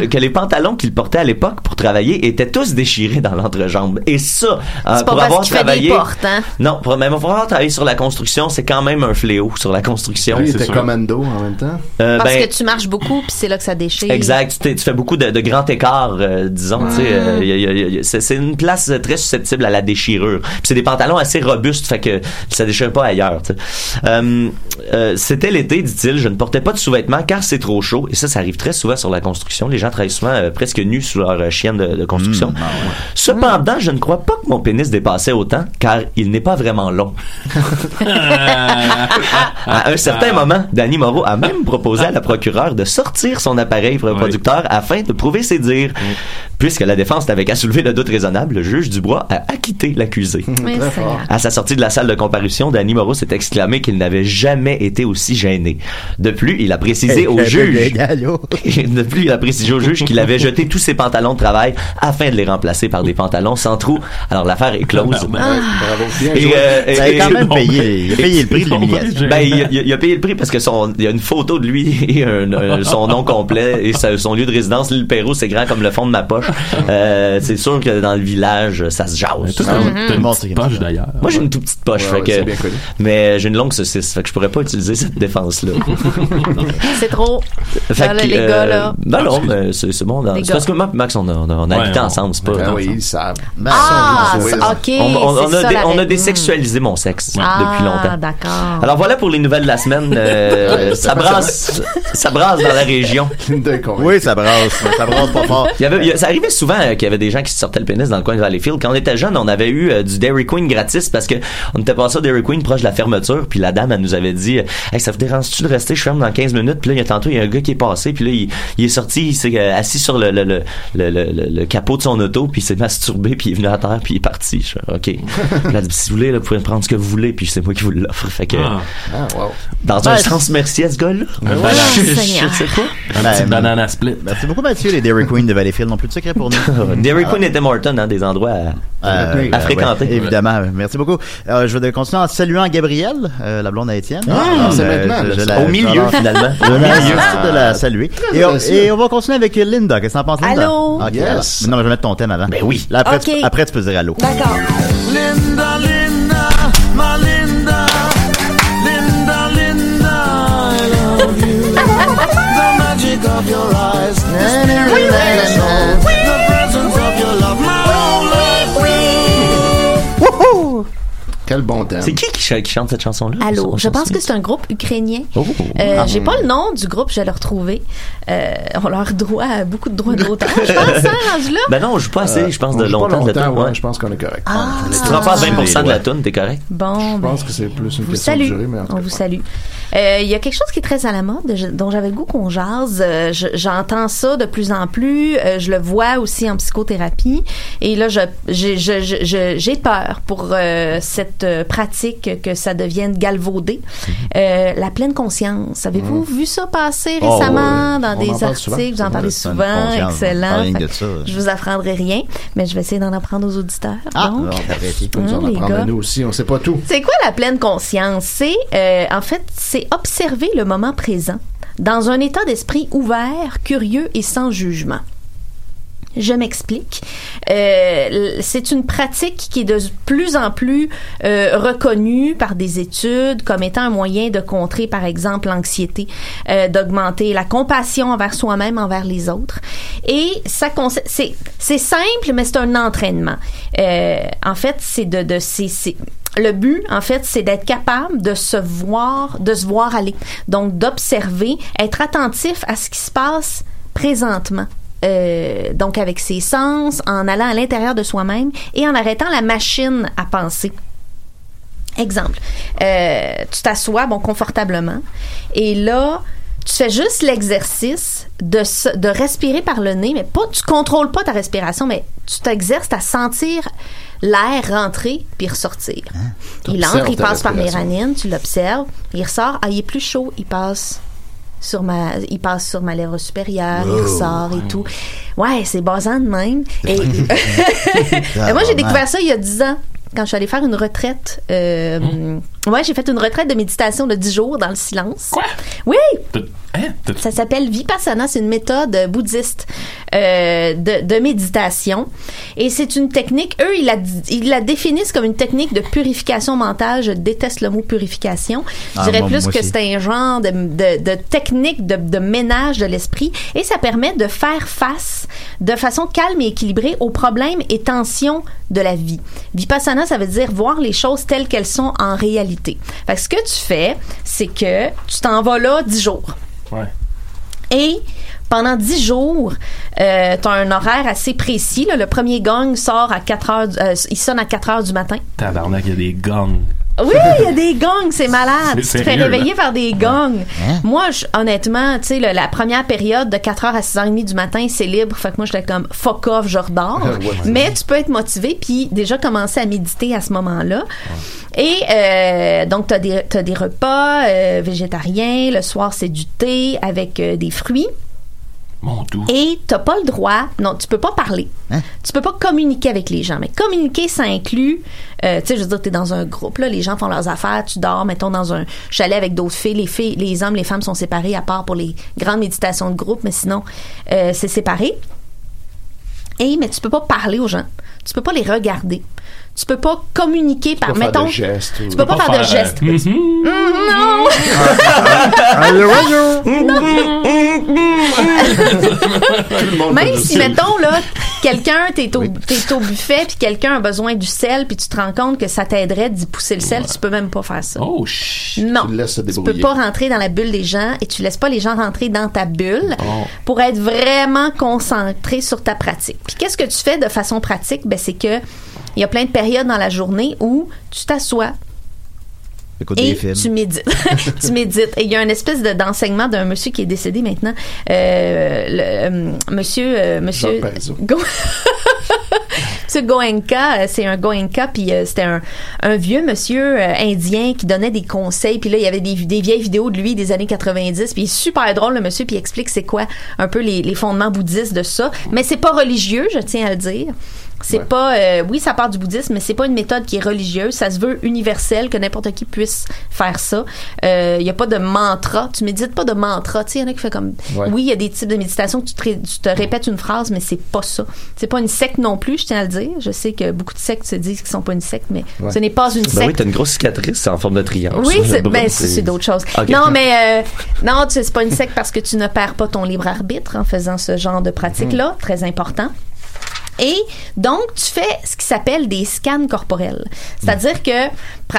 Le- Que les pantalons qu'il portait à l'époque pour travailler étaient tous déchirés dans l'entrejambe. Et ça, euh, C'est pas pour parce avoir qu'il fait travaillé. des portes, hein? Non, pour, même pour avoir travaillé sur la construction, c'est quand même un fléau sur la construction. Lui, il c'est était sûr. commando en même temps. Euh, Parce ben, que tu marches beaucoup, puis c'est là que ça déchire. Exact. Tu, fais beaucoup de, de grands écarts, euh, disons. euh, c'est, une place très susceptible à la déchirure. Puis c'est des pantalons assez robustes, fait que ça déchire pas ailleurs. sais. Euh, euh, c'était l'été, dit-il. Je ne portais pas de sous-vêtements car c'est trop chaud. Et ça, ça arrive très souvent sur la construction. Les gens travaillent souvent euh, presque nus sous leur euh, chienne de, de construction. Cependant, je ne crois pas que mon pénis dépassait autant car il n'est pas vraiment long. À un certain moment, Danny Moreau a même proposé à la procureure de sortir son appareil reproducteur afin de prouver ses dires. Puisque la défense n'avait qu'à soulever le doute raisonnable, le juge Dubois a acquitté l'accusé. À sa sortie de la salle de comparution, Danny Moreau s'est exclamé qu'il n'avait jamais été aussi gêné. De plus, il a précisé au juge de plus, il a précisé au juge qu'il avait jeté tous ses pantalons de travail afin de les remplacer par des pantalons sans trou. Alors l'affaire est close. Bravo. Bien Et, joué. euh, et- quand même payé, il a payé le prix de l'humiliation. ben, il, a- il a- il a payé le prix parce que son, il y a une photo de lui et un- un- son nom complet et sa- son lieu de résidence, l'île Pérou, c'est grand comme le fond de ma poche. Euh, c'est sûr que dans le village, ça se jase. Ah, Bon, petite c'est poche d'ailleurs. Moi, j'ai une toute petite poche, Ouais, fait ouais, c'est que, bien connu. mais j'ai une longue saucisse, fait que je pourrais pas utiliser cette défense-là. C'est trop. Fait que, les euh, gars, là. Non, non, mais c'est c'est bon. C'est parce que moi et Max, on a, on on Ouais, ensemble, c'est pas. Ah oui, ils savent. Ben, Ah, ça, ça. ok. on, a, ça, dé- la on a règle. désexualisé mon sexe Ah, depuis longtemps. d'accord. Alors voilà pour les nouvelles de la semaine. Euh, ça brasse, ça brasse dans la région. Oui, ça brasse. Ça brasse pas fort. Il y avait, il y a- ça arrivait souvent euh, qu'il y avait des gens qui se sortaient le pénis dans le coin de Valleyfield. Quand on était jeune, on avait eu euh, du Dairy Queen gratis parce que on était passé au Dairy Queen proche de la fermeture. Puis la dame, elle nous avait dit, hey, ça vous dérange-tu de rester? Je ferme dans 15 minutes. Puis là, il y a tantôt, il y a un gars qui est passé. Puis là, il, il est sorti, il s'est euh, assis sur le, le, le, le, le- le- le capot de son auto. Puis il s'est masturbé. Puis il est venu à terre. Puis il est parti. Je fais, OK. Puis elle a dit, si vous voulez, là, vous pouvez prendre ce que vous voulez. Puis c'est moi qui vous l'offre. Fait que, Ah. Ah, wow. dans un Ouais, sens, merci à ce gars-là. Ben, je, je- je sais pas. Un Ben, ben, banana split. Merci beaucoup, Mathieu. Les Dairy Queen de Valleyfield n'ont plus de secret pour nous. Dairy Queen et Tim Hortons, hein, des endroits à, Euh, à fréquenter. ouais, évidemment. Merci beaucoup. Euh, je vais continuer en saluant Gabrielle, euh, la blonde à Étienne. Ah, c'est Euh, maintenant, je- je la- Au milieu, alors, finalement. Je félicite de la saluer. Et on, et on va continuer avec Linda. Qu'est-ce que t'en penses, Linda? Allô? Ok, Yes. alors. Non, mais je vais mettre ton thème avant. Ben oui. Là, après, Ok. tu, après, tu peux dire allô. D'accord. Linda, Linda, my Linda, Linda, Linda, I love you. The magic of your eyes, Quel bon thème. C'est qui qui, ch- qui chante cette chanson-là? Allô, On je pense que c'est un groupe ukrainien. Oh. Euh, Ah. J'ai pas le nom du groupe, je vais le retrouver. Euh, on leur doit beaucoup de droits d'auteur, je pense, hein, rendu là. Ben non, on joue pas assez, je pense, de pas longtemps, de la ouais, je pense qu'on est correct. Ah, Si tu prends pas à 20% de la tune, t'es correct? bon, Je ben, pense que c'est plus une question de durée, mais On cas. vous salue. Euh, Il y a quelque chose qui est très à la mode, dont j'avais le goût qu'on jase. Euh, je- J'entends ça de plus en plus. Euh, je le vois aussi en psychothérapie. Et là, je- j'ai peur pour euh, cette euh, pratique que ça devienne galvaudé. Euh, la pleine conscience. Avez-vous vu ça passer Oh, récemment oui. dans On des articles? Vous en parlez souvent. Excellent. On ça. Je vous apprendrai rien, mais je vais essayer d'en apprendre aux auditeurs. Ah, Donc. Tu peux nous Hein, en nous aussi, on sait pas tout. c'est quoi la pleine conscience? C'est, euh, en fait, c'est observer le moment présent dans un état d'esprit ouvert, curieux et sans jugement. Je m'explique. Euh, c'est une pratique qui est de plus en plus euh, reconnue par des études comme étant un moyen de contrer, par exemple, l'anxiété, euh, d'augmenter la compassion envers soi-même, envers les autres. Et ça c'est simple, mais c'est un entraînement. Euh, en fait, c'est de, de c'est c'est- le but, en fait, c'est d'être capable de se voir, de se voir aller. Donc, d'observer, être attentif à ce qui se passe présentement. Euh, donc avec ses sens, en allant à l'intérieur de soi-même et en arrêtant la machine à penser. Exemple, euh, tu t'assois bon confortablement et là tu fais juste l'exercice de, de respirer par le nez, mais pas tu contrôles pas ta respiration, mais tu t'exerces à sentir l'air rentrer puis ressortir. il T'observes entre, il passe par mes ranines, tu l'observes, il ressort, ah il est plus chaud, il passe sur ma il passe sur ma lèvre supérieure, il ressort et tout. Ouais, c'est basant de même. Et Mais moi j'ai découvert ça il y a 10 ans quand je suis allée faire une retraite. Euh, Ouais, j'ai fait une retraite de méditation de 10 jours dans le silence. Quoi? Oui, Hein? Ça s'appelle Vipassana, c'est une méthode bouddhiste euh, de, de méditation. Et c'est une technique, eux, ils la, ils la définissent comme une technique de purification mentale. Je déteste le mot purification. Je Ah, dirais moi- plus moi que c'est un genre de, de, de technique de, de ménage de l'esprit. Et ça permet de faire face de façon calme et équilibrée aux problèmes et tensions de la vie. Vipassana, ça veut dire voir les choses telles qu'elles sont en réalité. Fait que ce que tu fais, c'est que tu t'en vas là 10 jours. Ouais. Et pendant 10 jours, euh, tu as un horaire assez précis. là. Le premier gong sort à 4 heures, euh, il sonne à 4 heures du matin. Tabarnak, il y a des gongs. Oui, il y a des gongs, c'est malade. Tu te fais réveiller là? par des gongs. Hein? Moi, je- honnêtement, tu sais, la première période de 4h à 6h30 du matin, c'est libre. Fait que moi, j'étais comme fuck off, je redors. Ouais, c'est Mais tu peux être motivé puis déjà commencer à méditer à ce moment-là. Et euh, donc, tu as des, t'as des repas euh, végétariens. Le soir, c'est du thé avec euh, des fruits. Mon doux. Et t'as pas le droit, non, tu peux pas parler. Hein? Tu peux pas communiquer avec les gens. Mais communiquer, ça inclut, euh, tu sais, je veux dire, t'es dans un groupe, là, les gens font leurs affaires, tu dors, mettons, dans un chalet avec d'autres filles. Les filles, les hommes, les femmes sont séparés, à part pour les grandes méditations de groupe, mais sinon, euh, c'est séparé. Et, mais tu peux pas parler aux gens. Tu peux pas les regarder. Tu peux pas communiquer par, mettons, de gestes ou- tu peux pas, faire, de gestes. euh. Mm, non! Allô, allô. Tout le monde Même fait si, mettons, là, quelqu'un, t'es au, t'es au buffet, puis quelqu'un a besoin du sel, puis tu te rends compte que ça t'aiderait d'y pousser le sel, tu peux même pas faire ça. Oh, shit. Non. Tu Tu peux pas rentrer dans la bulle des gens et tu laisses pas les gens rentrer dans ta bulle Oh. pour être vraiment concentré sur ta pratique. Puis qu'est-ce que tu fais de façon pratique? Ben, c'est que il y a plein de périodes dans la journée où tu t'assois Écoute et des films. tu médites. tu médites. Et il y a une espèce de- d'enseignement d'un monsieur qui est décédé maintenant. Euh, le, euh, monsieur, euh, monsieur. Go- Monsieur Goenka, euh, c'est un Goenka, puis euh, c'était un, un vieux monsieur euh, indien qui donnait des conseils, puis là, il y avait des, des vieilles vidéos de lui des années 90, puis il est super drôle, le monsieur, puis il explique c'est quoi un peu les, les fondements bouddhistes de ça. Mais c'est pas religieux, je tiens à le dire. C'est Ouais. pas, euh, oui, ça part du bouddhisme, mais c'est pas une méthode qui est religieuse. Ça se veut universel, que n'importe qui puisse faire ça. Il y a pas de mantra. Tu médites pas de mantra. Tu sais, il y en a qui fait comme, Ouais. oui, il y a des types de méditation que tu te, ré- tu te répètes une phrase, mais c'est pas ça. C'est pas une secte non plus, je tiens à le dire. Je sais que beaucoup de sectes se disent qu'ils sont pas une secte, mais Ouais. ce n'est pas une Ben oui, secte. t'as une grosse cicatrice en forme de triangle. Oui, c'est ben, c'est c'est d'autres choses. Non, mais euh, non, c'est pas une secte parce que tu ne perds pas ton libre arbitre en faisant ce genre de pratique-là, très important. Et donc, tu fais ce qui s'appelle des scans corporels. C'est-à-dire que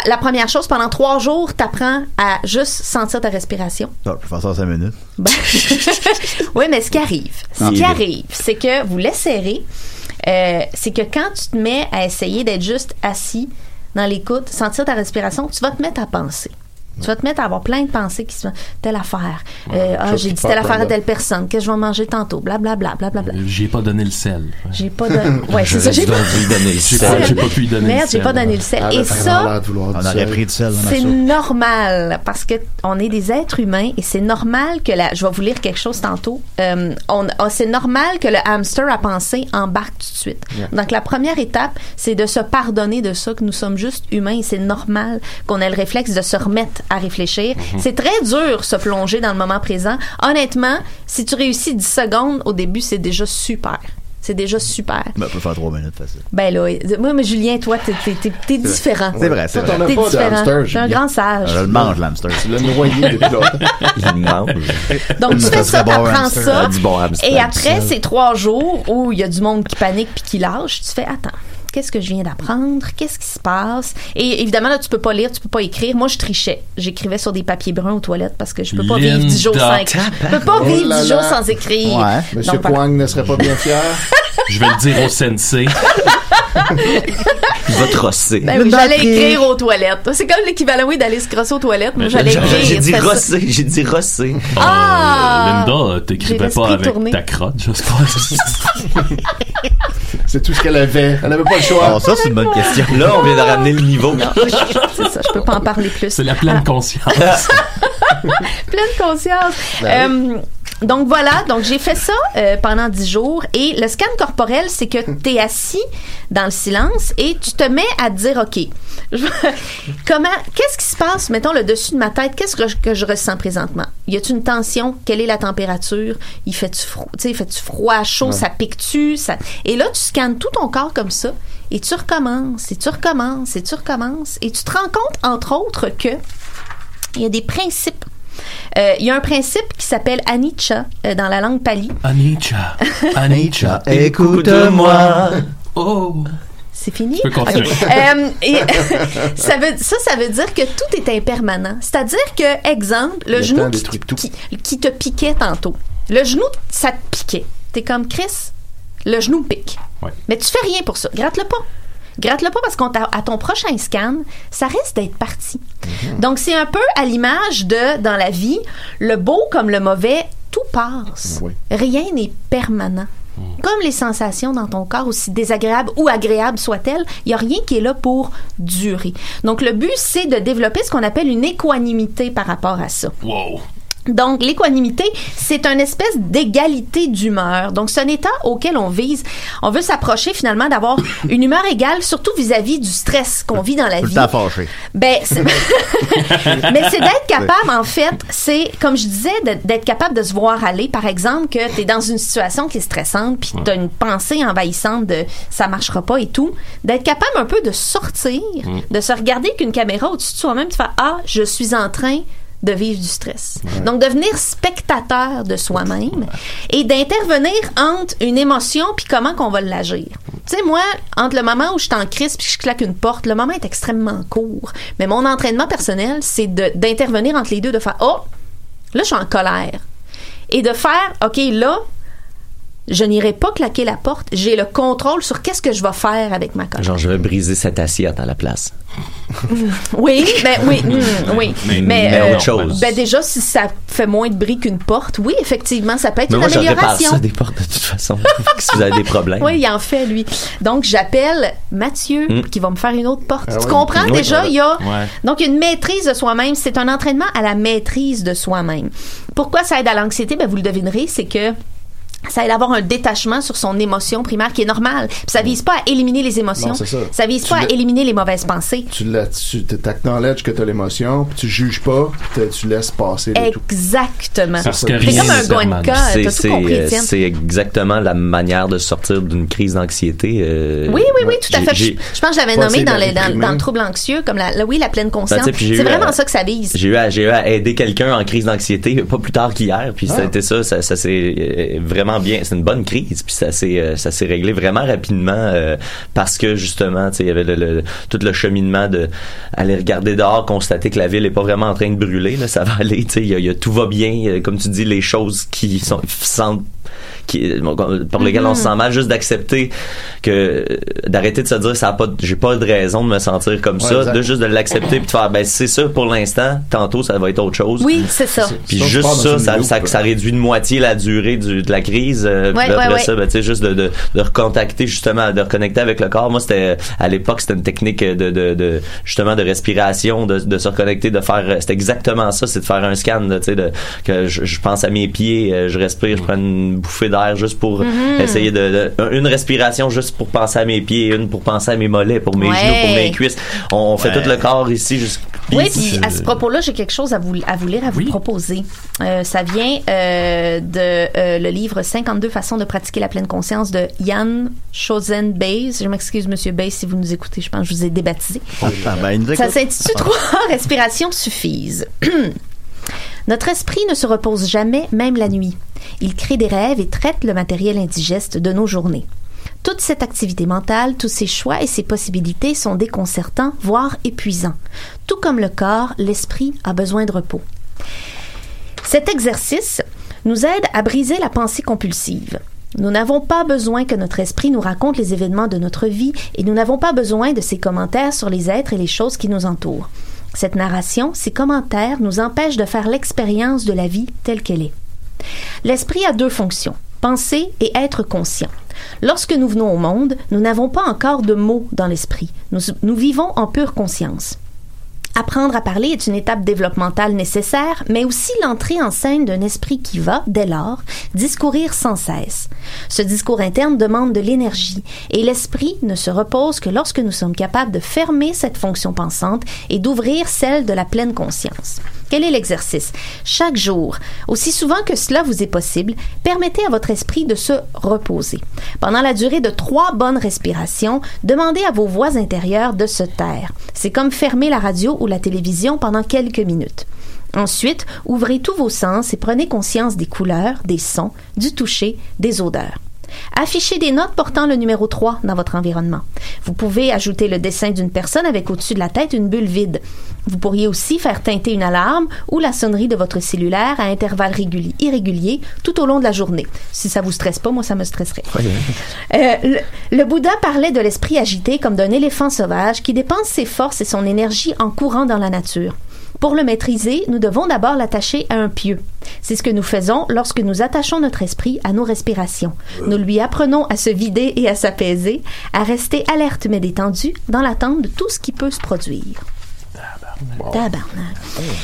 la première chose, pendant trois jours, tu apprends à juste sentir ta respiration. Ah, je peux faire ça en 5 minutes. Ben, oui, mais ce qui arrive, ce Ah. qui arrive, c'est que vous laisserez, euh, c'est que quand tu te mets à essayer d'être juste assis dans l'écoute, sentir ta respiration, tu vas te mettre à penser. Tu vas te mettre à avoir plein de pensées qui sont telle affaire. Euh, ah, j'ai dit telle affaire à telle personne. Qu'est-ce que je vais manger tantôt? Blablabla, blablabla. J'ai pas donné le sel. J'ai pas de. Ouais, c'est ça. J'ai pas. lui donner le sel. pas, j'ai pas pu lui donner Merde, le j'ai sel. pas donné le sel. Ah, Et ben, ça, On aurait pris du sel C'est normal parce que on est des êtres humains et c'est normal que la. Je vais vous lire quelque chose tantôt. Euh, on, ah, c'est normal que le hamster à penser embarque tout de suite. Donc la première étape, c'est de se pardonner de ça que nous sommes juste humains et c'est normal qu'on ait le réflexe de se remettre à réfléchir. C'est très dur se plonger dans le moment présent. Honnêtement, si tu réussis 10 secondes au début, c'est déjà super. C'est déjà super. Ben, on peut faire 3 minutes facile. Ben là, moi, mais Julien, toi, t'es, t'es différent. C'est vrai, c'est vrai. T'es différent. T'es un grand sage. Je le mange, l'hamster. Tu l'as noyé depuis longtemps. Il mange. Donc, tu fais ça, t'apprends ça. Ah, du bon hamster. Et après ces trois jours où il y a du monde qui panique puis qui lâche, tu fais attends. Qu'est-ce que je viens d'apprendre? Qu'est-ce qui se passe? Et évidemment, là, tu peux pas lire, tu peux pas écrire. Moi, je trichais. J'écrivais sur des papiers bruns aux toilettes parce que je peux pas vivre Linda. 10 jours sans écrire. Je peux pas Oh vivre là 10 jours sans écrire. Ouais. Monsieur Donc. Kwang ne serait pas bien fier. Je vais le dire au sensei. Va trosser. Ben oui, j'allais écrire aux toilettes. C'est comme l'équivalent, oui, d'aller se crosser aux toilettes. Moi, j'allais J'ai- écrire. J'ai dit rosser, j'ai dit rosser. Ah! Euh, Linda, J'ai t'écrivais pas avec tourné. ta crotte, j'espère. C'est tout ce qu'elle avait. Elle avait pas le choix. Oh, ça, c'est une bonne question. Là, on vient de ramener le niveau. C'est ça, je peux pas en parler plus. C'est la pleine conscience. pleine conscience. Euh, donc voilà, donc j'ai fait ça euh, pendant dix jours. Et le scan corporel, c'est que tu es assis dans le silence et tu te mets à te dire OK. je- comment qu'est-ce qui se passe mettons le dessus de ma tête, qu'est-ce que je, que je ressens présentement? Y a-t-il une tension? Quelle est la température? Il fait-tu froid? Tu sais, fait-tu froid, chaud, ça pique-tu? Ça... Et là tu scannes tout ton corps comme ça et tu recommences et tu recommences et tu recommences et tu te rends compte entre autres que il y a des principes. Euh, il y a un principe qui s'appelle anicca euh, dans la langue pali. Anicca. Anicca. Écoute-moi. Oh. C'est fini? peux continuer. Ok. Euh, et ça, veut, ça, ça veut dire que tout est impermanent. C'est-à-dire que, exemple, le, Le genou qui, détruit tout. qui- qui te piquait tantôt. Le genou, ça te piquait. T'es comme Chris, le genou pique. Ouais. Mais tu fais rien pour ça. Gratte-le pas. Gratte-le pas parce qu'à ton prochain scan, ça risque d'être parti. Mhm. Donc, c'est un peu à l'image de, dans la vie, le beau comme le mauvais, tout passe. Oui. Rien n'est permanent. Comme les sensations dans ton corps, aussi désagréables ou agréables soient-elles, il n'y a rien qui est là pour durer. Donc, le but, c'est de développer ce qu'on appelle une équanimité par rapport à ça. Wow. Donc, l'équanimité, c'est une espèce d'égalité d'humeur. Donc, c'est un état auquel on vise. On veut s'approcher finalement d'avoir une humeur égale, surtout vis-à-vis du stress qu'on vit dans la vie. fâché. Ben, mais c'est d'être capable, en fait, c'est, comme je disais, d'être capable de se voir aller. Par exemple, que tu es dans une situation qui est stressante, puis tu as une pensée envahissante de ça marchera pas et tout. D'être capable un peu de sortir, de se regarder qu'une caméra au-dessus de soi-même, de faire Ah, je suis en train de vivre du stress. Donc, devenir spectateur de soi-même et d'intervenir entre une émotion puis comment qu'on va l'agir. Tu sais, moi, entre le moment où je suis en crise puis je claque une porte, le moment est extrêmement court. Mais mon entraînement personnel, c'est d'intervenir entre les deux, de faire Oh, là, je suis en colère. Et de faire OK, là, je n'irai pas claquer la porte. J'ai le contrôle sur qu'est-ce que je vais faire avec ma colère. Genre, je vais briser cette assiette à la place. Oui, ben oui, mm, oui. Mais- Mais, mais euh, autre chose. Ben déjà, si ça fait moins de bruit qu'une porte, oui, effectivement, ça peut être Mais une moi, amélioration. ça des portes de toute façon. si vous avez des problèmes. Oui, il en fait, lui. Donc, j'appelle Mathieu Mm. qui va me faire une autre porte. Ah tu oui. comprends? Oui, Déjà, il y a Ouais. donc une maîtrise de soi-même. C'est un entraînement à la maîtrise de soi-même. Pourquoi ça aide à l'anxiété? Ben, vous le devinerez, c'est que ça aide à avoir un détachement sur son émotion primaire qui est normal. Puis ça vise pas à éliminer les émotions. Non, c'est ça. vise Tu pas à éliminer les mauvaises pensées. Tu la- tu acknowledges que tu as l'émotion, puis tu juges pas, puis tu laisses passer. Exactement. C'est comme un T'as C'est tout c'est, compris, Étienne. c'est exactement la manière de sortir d'une crise d'anxiété. euh, Oui, oui, oui, tout à fait. Je, pense que je l'avais nommé dans, le, dans, dans le trouble anxieux, comme la, la- oui, la pleine conscience. Ben, c'est vraiment à- ça que ça vise. J'ai eu, à, j'ai eu à aider quelqu'un en crise d'anxiété pas plus tard qu'hier, puis ça a Ah. été ça, ça, ça s'est euh, c'est une bonne crise, puis ça s'est euh, réglé vraiment rapidement euh, parce que justement, tu sais, il y avait le, tout le cheminement de aller regarder dehors, constater que la ville est pas vraiment en train de brûler, là, ça va aller, tu sais, il y a- tout va bien, euh, comme tu dis, les choses qui sont qui, pour lesquelles on se sent mal, juste d'accepter que d'arrêter de se dire ça a pas, de- j'ai pas de raison de me sentir comme Ouais, ça, exact. de juste de l'accepter puis de faire ben c'est ça pour l'instant, tantôt ça va être autre chose. Oui, c'est ça. Puis juste ça, ça, loupe. ça, ça réduit de moitié la durée du, de la crise. euh, puis Ouais, là, après ouais, ça, ben, tu sais, juste de, de, de recontacter justement, de reconnecter avec le corps. Moi, c'était à l'époque, c'était une technique de, de, de justement de respiration, de, de se reconnecter, de faire. C'était exactement ça, c'est de faire un scan, tu sais, de que je, je pense à mes pieds, euh, je respire, je prends une bouffée d'air juste pour Mhm. essayer de, de- une respiration juste pour penser à mes pieds, une pour penser à mes mollets, pour mes Ouais. genoux, pour mes cuisses. On, on fait Ouais. tout le corps ici, juste. Oui, puis à ce propos-là, j'ai quelque chose à vous, à vous lire, à vous proposer. Euh, ça vient euh, de euh, le livre 52 façons de pratiquer la pleine conscience de Yann Chosen Bays. Je m'excuse, Monsieur Bays, si vous nous écoutez. Je pense que je vous ai débaptisé. Ah, ben, nous Ça s'intitule Trois respirations suffisent. Notre esprit ne se repose jamais, même la nuit. Il crée des rêves et traite le matériel indigeste de nos journées. Toute cette activité mentale, tous ces choix et ces possibilités sont déconcertants, voire épuisants. Tout comme le corps, l'esprit a besoin de repos. Cet exercice nous aide à briser la pensée compulsive. Nous n'avons pas besoin que notre esprit nous raconte les événements de notre vie et nous n'avons pas besoin de ses commentaires sur les êtres et les choses qui nous entourent. Cette narration, ces commentaires nous empêchent de faire l'expérience de la vie telle qu'elle est. L'esprit a deux fonctions, penser et être conscient. Lorsque nous venons au monde, nous n'avons pas encore de mots dans l'esprit. Nous, vivons en pure conscience. Apprendre à parler est une étape développementale nécessaire, mais aussi l'entrée en scène d'un esprit qui va, dès lors, discourir sans cesse. Ce discours interne demande de l'énergie, et l'esprit ne se repose que lorsque nous sommes capables de fermer cette fonction pensante et d'ouvrir celle de la pleine conscience. Quel est l'exercice? Chaque jour, aussi souvent que cela vous est possible, permettez à votre esprit de se reposer. Pendant la durée de trois bonnes respirations, demandez à vos voix intérieures de se taire. C'est comme fermer la radio ou la télévision pendant quelques minutes. Ensuite, ouvrez tous vos sens et prenez conscience des couleurs, des sons, du toucher, des odeurs. Affichez des notes portant le numéro 3 dans votre environnement. Vous pouvez ajouter le dessin d'une personne avec au-dessus de la tête une bulle vide. Vous pourriez aussi faire teinter une alarme ou la sonnerie de votre cellulaire à intervalles réguli- irréguliers tout au long de la journée. Si ça vous stresse pas, moi ça me stresserait. Euh, le, le Bouddha parlait de l'esprit agité comme d'un éléphant sauvage qui dépense ses forces et son énergie en courant dans la nature. Pour le maîtriser, nous devons d'abord l'attacher à un pieu. C'est ce que nous faisons lorsque nous attachons notre esprit à nos respirations. Nous lui apprenons à se vider et à s'apaiser, à rester alerte mais détendu dans l'attente de tout ce qui peut se produire. Tabarnak.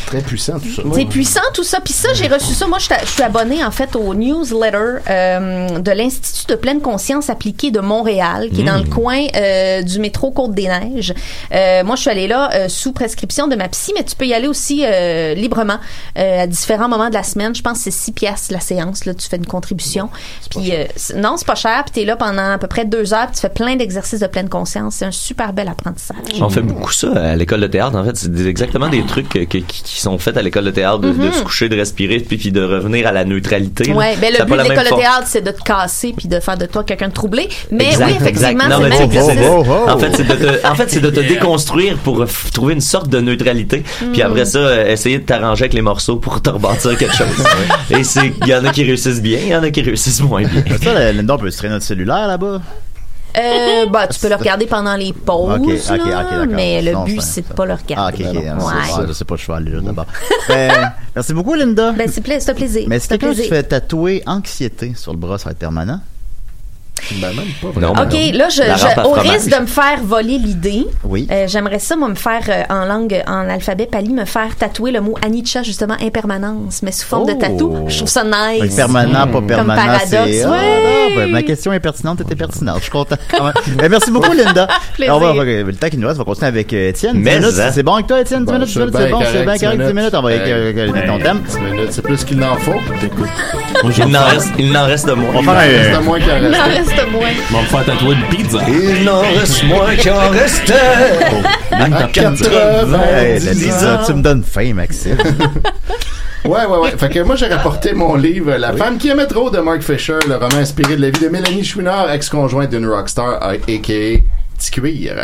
Très puissant, tout ça. C'est puissant tout ça. Puis ça, j'ai reçu ça. Moi, je suis- je suis abonnée en fait au newsletter euh, de l'Institut de pleine conscience appliquée de Montréal, qui est dans le coin euh, du métro Côte-des-Neiges. Euh, moi, je suis allée là euh, sous prescription de ma psy, mais tu peux y aller aussi euh, librement euh, à différents moments de la semaine. Je pense que c'est 6 piastres la séance. Là, tu fais une contribution. Puis euh, non, c'est pas cher. Puis t'es là pendant à peu près deux heures. Puis tu fais plein d'exercices de pleine conscience. C'est un super bel apprentissage. On fait beaucoup ça à l'école de théâtre. En fait, c'est des- exactement des trucs que- que- qui, qui sont faits à l'école de théâtre, de, de se coucher, de respirer, puis, puis de revenir à la neutralité. là. Mhm. Ouais, ben le but de l'école de théâtre, c'est de te casser puis de faire de toi quelqu'un de troublé. Mais Exact, oui, effectivement, c'est même c'est-. Oh, oh, oh. En fait, c'est de te, en fait, c'est de te déconstruire pour trouver une sorte de neutralité. Puis Mm. après ça, euh, essayer de t'arranger avec les morceaux pour te rebâtir quelque chose. Et c'est, il y en a qui réussissent bien, il y en a qui réussissent moins bien. Ça, Linda, on peut se traîner notre cellulaire là-bas. Euh, bah, tu peux le regarder pendant les pauses, Ok, ok, là, ok, d'accord. mais le but, c'est- de pas le Ah, regarder. ok, ok. Ouais. Ah, je sais pas, je vais aller là d'abord. Ben, merci beaucoup, Linda. Ben, c'est plaisir. Mais si C'est un quelqu'un se fait tatouer anxiété sur le bras, ça va être permanent. Ben, même pas Non, vraiment. OK, là, je, au risque de me faire voler l'idée, Oui. euh, j'aimerais ça, moi, me faire, euh, en langue, en alphabet pali, me faire tatouer le mot Anicca, justement, impermanence, mais sous forme de Oh. tatou. Je trouve ça Fait nice. permanent, pas permanent, paradoxe, c'est... Ah, ben, ma question est pertinente, était pertinente. Je suis content. Ben, merci beaucoup, Linda. On va, le temps qui nous reste, on va continuer avec euh, Étienne. Mais, 10 minutes, hein? C'est bon avec toi, Étienne? 10 Bon, minutes, 10 c'est bon, c'est bien 10 correct, 10 minutes. On va avec ton thème. 10 minutes, c'est plus qu'il n'en faut. Il n'en reste, il n'en reste moins. On va faire C'est un... à moins qu'il en Il en reste. Reste moins. je vais me faire tatouer une pizza. Il n'en reste moins qu'il en restait. À 80 Hey, là, 10 ça, ans. tu me donnes faim, Maxime. Ouais, ouais, ouais. Fait que moi, j'ai rapporté mon livre La femme qui aimait trop de Mark Fisher, le roman inspiré de la vie de Mélanie Chouinard, ex-conjointe d'une rockstar, a.k.a. Cuir,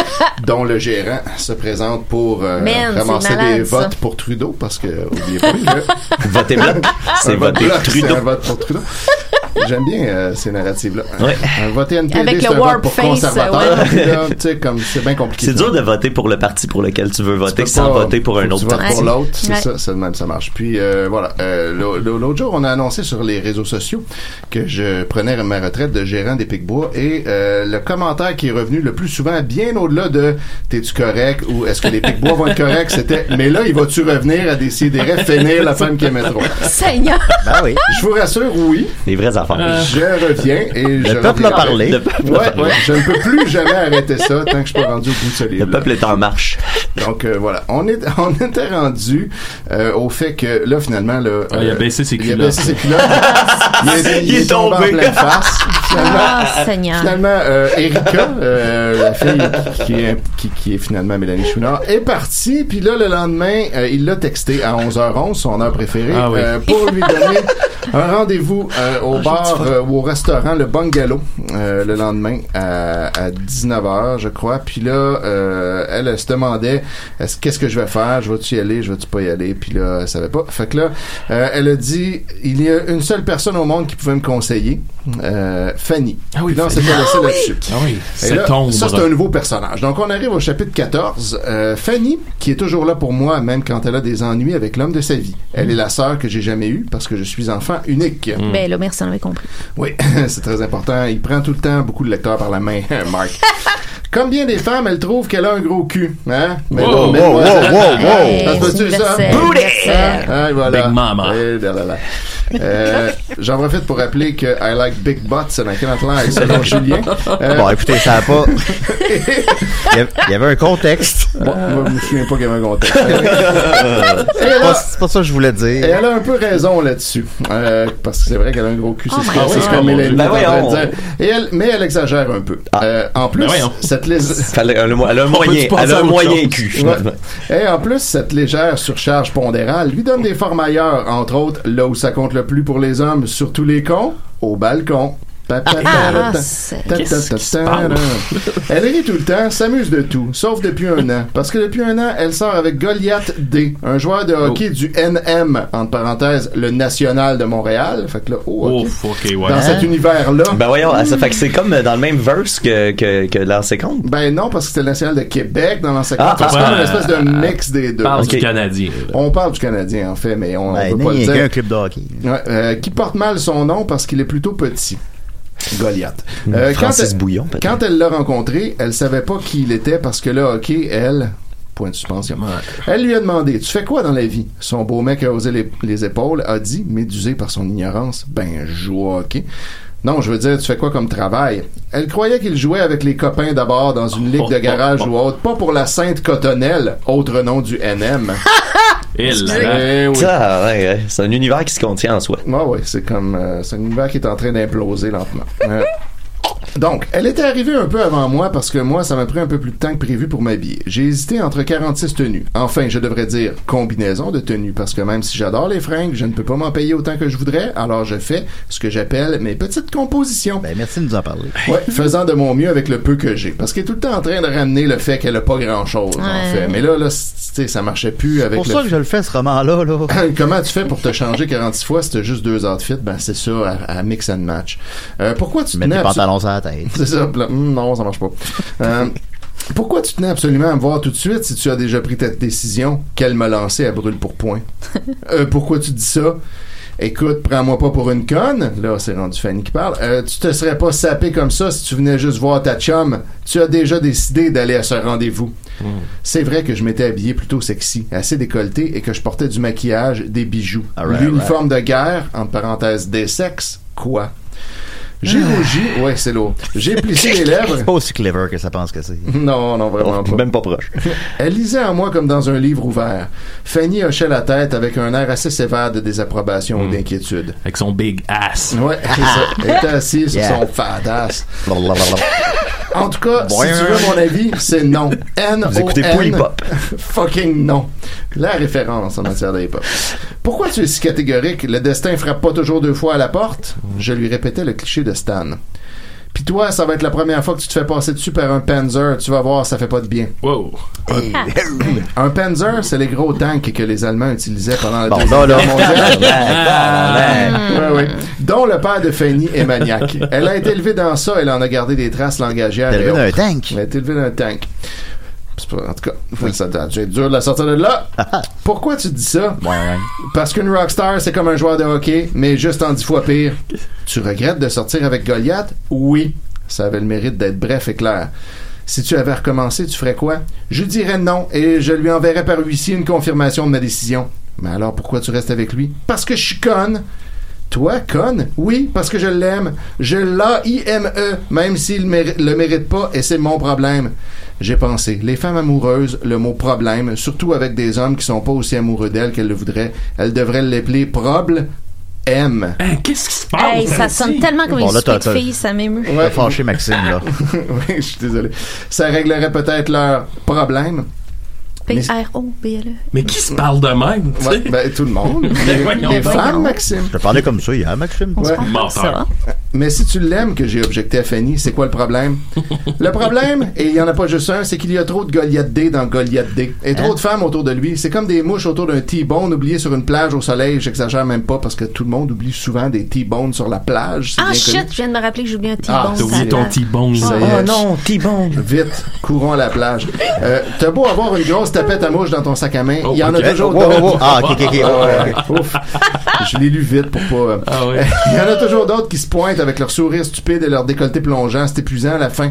dont le gérant se présente pour euh, Man, c'est ramasser malade, des ça. votes pour Trudeau, parce que, oubliez pas que Votez bloc. C'est un vote voté bloc, c'est Trudeau. un vote pour Trudeau. J'aime bien euh, ces narratifs-là. Ouais. Un vote NPD, Avec le un vote warp pour face, conservateur. ouais. Puis là, tu sais, comme c'est bien compliqué. C'est dur de voter pour le parti pour lequel tu veux voter sans pas- voter pour un autre parti. pour l'autre, c'est Ouais. ça, c'est de même ça marche. Puis euh, voilà, euh, l'au- l'au- l'autre jour, on a annoncé sur les réseaux sociaux que je prenais ma retraite de gérant des Picbois et euh, le commentaire qui est revenu le plus souvent, bien au-delà de t'es-tu correct ou est-ce que les Picbois vont être corrects, c'était mais là, il va-tu revenir à décider finir la femme qui aimait trop. Seigneur. Ben oui. Je vous rassure, oui, Les vraies affaires. je reviens et je Le peuple a reviendrai. parlé. Le peuple, Ouais, ouais, je ne peux plus jamais arrêter ça tant que je suis pas rendu au bout de ce le livre. peuple est en marche. Donc euh, voilà, on est on était rendu euh, au fait que là finalement là, Ah, il a baissé ses il a culottes. baissé ses culottes. il, est, Il est tombé en pleine face. Finalement, Ah, Seigneur. finalement euh, Erika, euh, la fille qui, qui est qui, qui est finalement Mélanie Chouinard, est partie. Puis là le lendemain, euh, il l'a texté à 11h11, son heure préférée, Ah oui. euh, pour lui donner un rendez-vous euh, au bar euh, ou au restaurant le Bungalow euh, le lendemain à, à 19h, je crois. Puis là, euh, elle, elle se demandait est-ce qu'est-ce que je vais faire? Je vais-tu y aller? Je vais-tu pas y aller? Puis là, elle savait pas. Fait que là, euh, elle a dit il y a une seule personne au monde qui pouvait me conseiller, euh, Fanny. Ah oui, Puis là, on s'est laissé là-dessus. Ah oui, c'est là, ça, c'est un nouveau personnage. Donc, on arrive au chapitre 14. Euh, Fanny, qui est toujours là pour moi, même quand elle a des ennuis avec l'homme de sa vie. Elle est la sœur que j'ai jamais eue parce que je suis enfant unique. Ben là, merci, on avait compris. Oui, c'est très important. Il prend tout le temps beaucoup de lecteurs par la main, Marc. Comme bien des femmes, elle trouve qu'elle a un gros cul. Hein? Mais Wow, wow, wow, wow, wow. Hey, Ça? Booty! universel. Ah, voilà. Big Mama. Eh, là, là, là. Euh, J'en profite pour rappeler que I like big butts and I cannot lie, selon Julien. Euh, Bon, écoutez, ça a pas... Il y avait- il y avait un contexte. bon, moi, je me souviens pas qu'il y avait un contexte. C'est pas, c'est pas ça que je voulais Et dire. elle a un peu raison là-dessus. Euh, parce que c'est vrai qu'elle a un gros cul, c'est Oh ce c'est ce Ben dire. Et elle, mais elle exagère un peu. Euh, en plus, Ben voyons. cette liste... Elle a un, un moyen, elle a un moyen cul, finalement. Et en plus, cette légère surcharge pondérale lui donne des formes ailleurs, entre autres, là où ça compte le plus pour les hommes, sur tous les cons, au balcon. Ah, c'est-. Elle rit tout le temps, s'amuse de tout, sauf depuis un an. Parce que depuis un an, elle sort avec Goliath D, un joueur de hockey du NM, entre parenthèses, le national de Montréal. Fait que là, oh. Dans cet univers-là. Ben voyons, ça fait que c'est comme dans le même verse que, que, que l'ancien compte. Ben non, parce que c'était le national de Québec dans l'ancien Ah, compte. C'est ah, comme une ah, espèce de mix des deux. Parle Ok. du Canadien. On parle du Canadien, en fait, mais on, on Ben, peut pas le il y a dire. qu'un club de hockey. Ouais, euh, qui porte mal son nom parce qu'il est plutôt petit. Goliath. Euh, quand Francis elle- Bouillon, peut-être. Quand elle l'a rencontré, elle savait pas qui il était parce que là, ok, elle, Point de suspension. Elle lui a demandé Tu fais quoi dans la vie? Son beau mec a osé les, les épaules, a dit, médusé par son ignorance Ben, je joue au hockey. Non, je veux dire, tu fais quoi comme travail? Elle croyait qu'il jouait avec les copains d'abord dans une ligue de garage ou autre, pas pour la Sainte Cotonnelle, autre nom du NM. Eh oui. Ça, ouais, ouais, c'est un univers qui se contient en soi. Ouais, ouais, c'est comme euh, c'est un univers qui est en train d'imploser lentement. Euh, donc, elle était arrivée un peu avant moi parce que moi, ça m'a pris un peu plus de temps que prévu pour m'habiller. J'ai hésité entre 46 tenues. Enfin, je devrais dire combinaison de tenues parce que même si j'adore les fringues, je ne peux pas m'en payer autant que je voudrais. Alors, je fais ce que j'appelle mes petites compositions. Ben, merci de nous en parler. Ouais, faisant de mon mieux avec le peu que j'ai. Parce qu'elle est tout le temps en train de ramener le fait qu'elle a pas grand chose, en fait. Mais là, là, tu sais, ça marchait plus avec pour le ça que je le fais, ce roman-là, là. Comment tu fais pour te changer 46 fois si t'as juste deux outfits? Ben, c'est ça, à, à mix and match. Euh, pourquoi tu Mets tenais tes pantalons la tête. C'est ça. là, Hum, non, ça marche pas. Euh, pourquoi tu tenais absolument à me voir tout de suite si tu as déjà pris ta décision qu'elle m'a lancée à brûle pour point? Euh, pourquoi tu dis ça? Écoute, prends-moi pas pour une conne. Là, c'est rendu Fanny qui parle. Euh, tu te serais pas sapé comme ça si tu venais juste voir ta chum. Tu as déjà décidé d'aller à ce rendez-vous. C'est vrai que je m'étais habillé plutôt sexy, assez décolleté et que je portais du maquillage, des bijoux. Alright, L'uniforme de guerre, entre parenthèses, des sexes, quoi? J'ai rougi, ouais, c'est lourd. J'ai plissé les lèvres. C'est pas aussi clever que ça pense que c'est. Non, non, vraiment pas. Même pas proche. Elle lisait en moi comme dans un livre ouvert. Fanny hochait la tête avec un air assez sévère de désapprobation ou d'inquiétude. avec son big ass. Ouais, c'est ça. Elle était assise sur Yeah. son fadasse. Blablabla. En tout cas, si tu veux mon avis, c'est non. N Vous écoutez O N. Polypop. Fucking non. La référence en matière de hip-hop. Pourquoi tu es si catégorique? Le destin frappe pas toujours deux fois à la porte? Je lui répétais le cliché de Stan. Puis toi, ça va être la première fois que tu te fais passer dessus par un Panzer. Tu vas voir, ça fait pas de bien. Wow. Un Panzer, c'est les gros tanks que les Allemands utilisaient pendant la Bon, Deuxième. Guerre mondiale. Ouais, ouais. Dont le père de Fanny est maniaque. Elle a été élevée dans ça, elle en a gardé des traces langagières. T'es et élevé d'un autres. tank. Elle a été élevée dans un tank. En tout cas, ça a dû être dur de la sortir de là. Pourquoi tu dis ça? Ouais. Parce qu'une rockstar, c'est comme un joueur de hockey, mais juste en dix fois pire. Tu regrettes de sortir avec Goliath? Oui. Ça avait le mérite d'être bref et clair. Si tu avais recommencé, tu ferais quoi? Je dirais non et je lui enverrais par huissier une confirmation de ma décision. Mais alors pourquoi tu restes avec lui? Parce que je suis conne. Toi, conne? Oui, parce que je l'aime. Je l'A-I-M-E, même s'il méri- le mérite pas, et c'est mon problème. J'ai pensé, les femmes amoureuses, le mot problème, surtout avec des hommes qui sont pas aussi amoureux d'elles qu'elles le voudraient, elles devraient l'appeler proble M. Hein, Qu'est-ce qui se passe? Hey, ça sonne tellement comme Bon, une là, filles, ça m'émeut. T'as fâché Maxime, là. oui, je suis désolé. Ça réglerait peut-être leur problème. P-R-O-B-L-E. Mais qui se parle de même? tu sais? Ouais, ben, tout le monde. Mais voyons Les femmes, Maxime. Je te parlais comme ça hier, Maxime. On se Ouais. parle comme ça. Menteur. Mais si tu l'aimes que j'ai objecté à Fanny, c'est quoi le problème? le problème, et il y en a pas juste un, c'est qu'il y a trop de Goliath D dans Goliath D. Et trop de femmes autour de lui. C'est comme des mouches autour d'un T-bone oublié sur une plage au soleil. J'exagère même pas parce que tout le monde oublie souvent des T-bones sur la plage. Ah bien shit, connu. je viens de me rappeler que j'ai oublié un Ah, T-bone. T'as oublié ton T-bone. Est. Oh non, T-Bone. Vite, courons à la plage. Euh, T'as beau avoir une grosse tapette à mouche dans ton sac à main, il y en Oh, a toujours Oh, oh, oh. d'autres. Ah, ok, ok, ok. Ah ouf. Je l'ai lu vite pour pas. euh, Ah. Il y en a toujours d'autres qui se pointent avec leur sourire stupide et leur décolleté plongeant. C'est épuisant à la fin.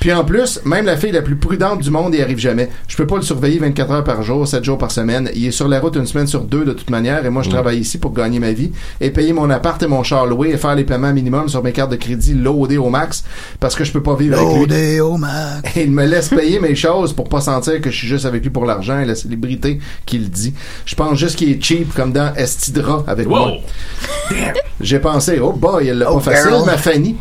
Puis en plus, même la fille la plus prudente du monde y arrive jamais. Je peux pas le surveiller 24 heures par jour, 7 jours par semaine. Il est sur la route une semaine sur deux de toute manière et moi je travaille ici pour gagner ma vie et payer mon appart et mon char loué et faire les paiements minimum sur mes cartes de crédit loadées au max parce que je peux pas vivre avec lui. Loadé au max. Et il me laisse payer mes choses pour pas sentir que je suis juste avec lui pour l'argent et la célébrité qu'il dit. Je pense juste qu'il est cheap comme dans Estidra avec moi. J'ai pensé, oh boy, elle l'a Oh, pas facile, girl. ma Fanny.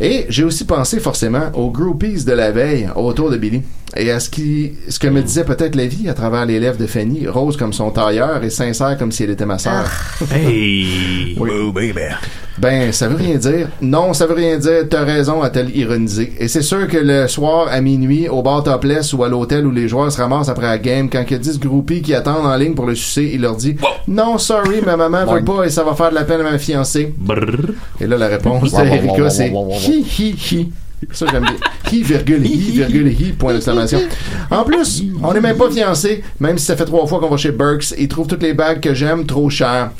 Et j'ai aussi pensé forcément aux groupies de la veille autour de Billy. Et à ce, qui, ce que me disait peut-être la vie à travers les lèvres de Fanny, rose comme son tailleur et sincère comme si elle était ma sœur. Hey. Oh, baby. Ben, ça veut rien dire. Non, ça veut rien dire. T'as raison, a-t-elle ironisé. Et c'est sûr que le soir, à minuit, au bar topless ou à l'hôtel où les joueurs se ramassent après la game, quand il y a 10 groupies qui attendent en ligne pour le sucer, il leur dit Non, sorry, ma maman veut pas et ça va faire de la peine à ma fiancée. Brrr. Et là, la réponse wow, c'est hi, hi, hi. Ça, j'aime bien. Hi, virgule, hi, virgule, hi, point d'exclamation. En plus, on n'est même pas fiancés, même si ça fait trois fois qu'on va chez Burks. Ils trouvent toutes les bagues que j'aime trop chères.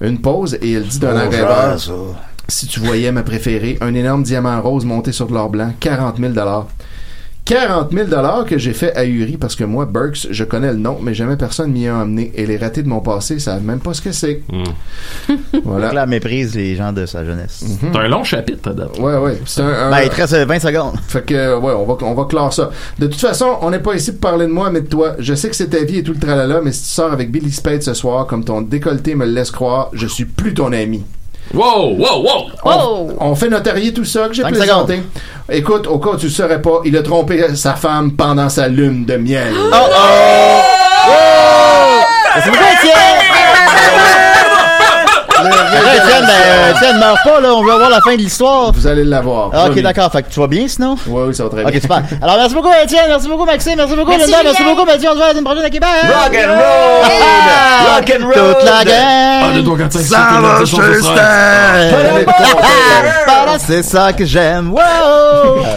Une pause et elle dit d'un air rêveur. Si tu voyais ma préférée, un énorme diamant rose monté sur de l'or blanc, 40 000 40 000 que j'ai fait ahuri parce que moi, Burks, je connais le nom, mais jamais personne m'y a emmené. Et les ratés de mon passé, ils savent même pas ce que c'est. Voilà. Donc là, méprise les gens de sa jeunesse. C'est un long chapitre, à date. Ouais, ouais. C'est un, un- Ben, il te reste euh, 20 secondes. Fait que, ouais, on va, on va clore ça. De toute façon, on n'est pas ici pour parler de moi, mais de toi. Je sais que c'est ta vie et tout le tralala, mais si tu sors avec Billy Spade ce soir, comme ton décolleté me le laisse croire, je suis plus ton ami. Wow, wow, wow! On, on fait notarier tout ça que j'ai présenté. Écoute, au cas où tu le saurais pas, il a trompé sa femme pendant sa lune de miel. Oh oh! C'est beaucoup, Étienne! Étienne, ben, euh, Étienne, meurs pas, là. On veut avoir la fin de l'histoire. Vous allez l'avoir. Ah, ok, d'accord. Fait que tu vas bien, sinon? Ouais, oui, ça va très bien. Ok, super. Alors, merci beaucoup, Étienne. Merci beaucoup, Maxime. Merci beaucoup, Merci, Linda. Merci Julien. beaucoup, Mathieu. On se voit la semaine prochaine à Québec. Rock and roll! Ah! Rock and roll! Toute la gang! Ça va! C'est ça que j'aime. Wow!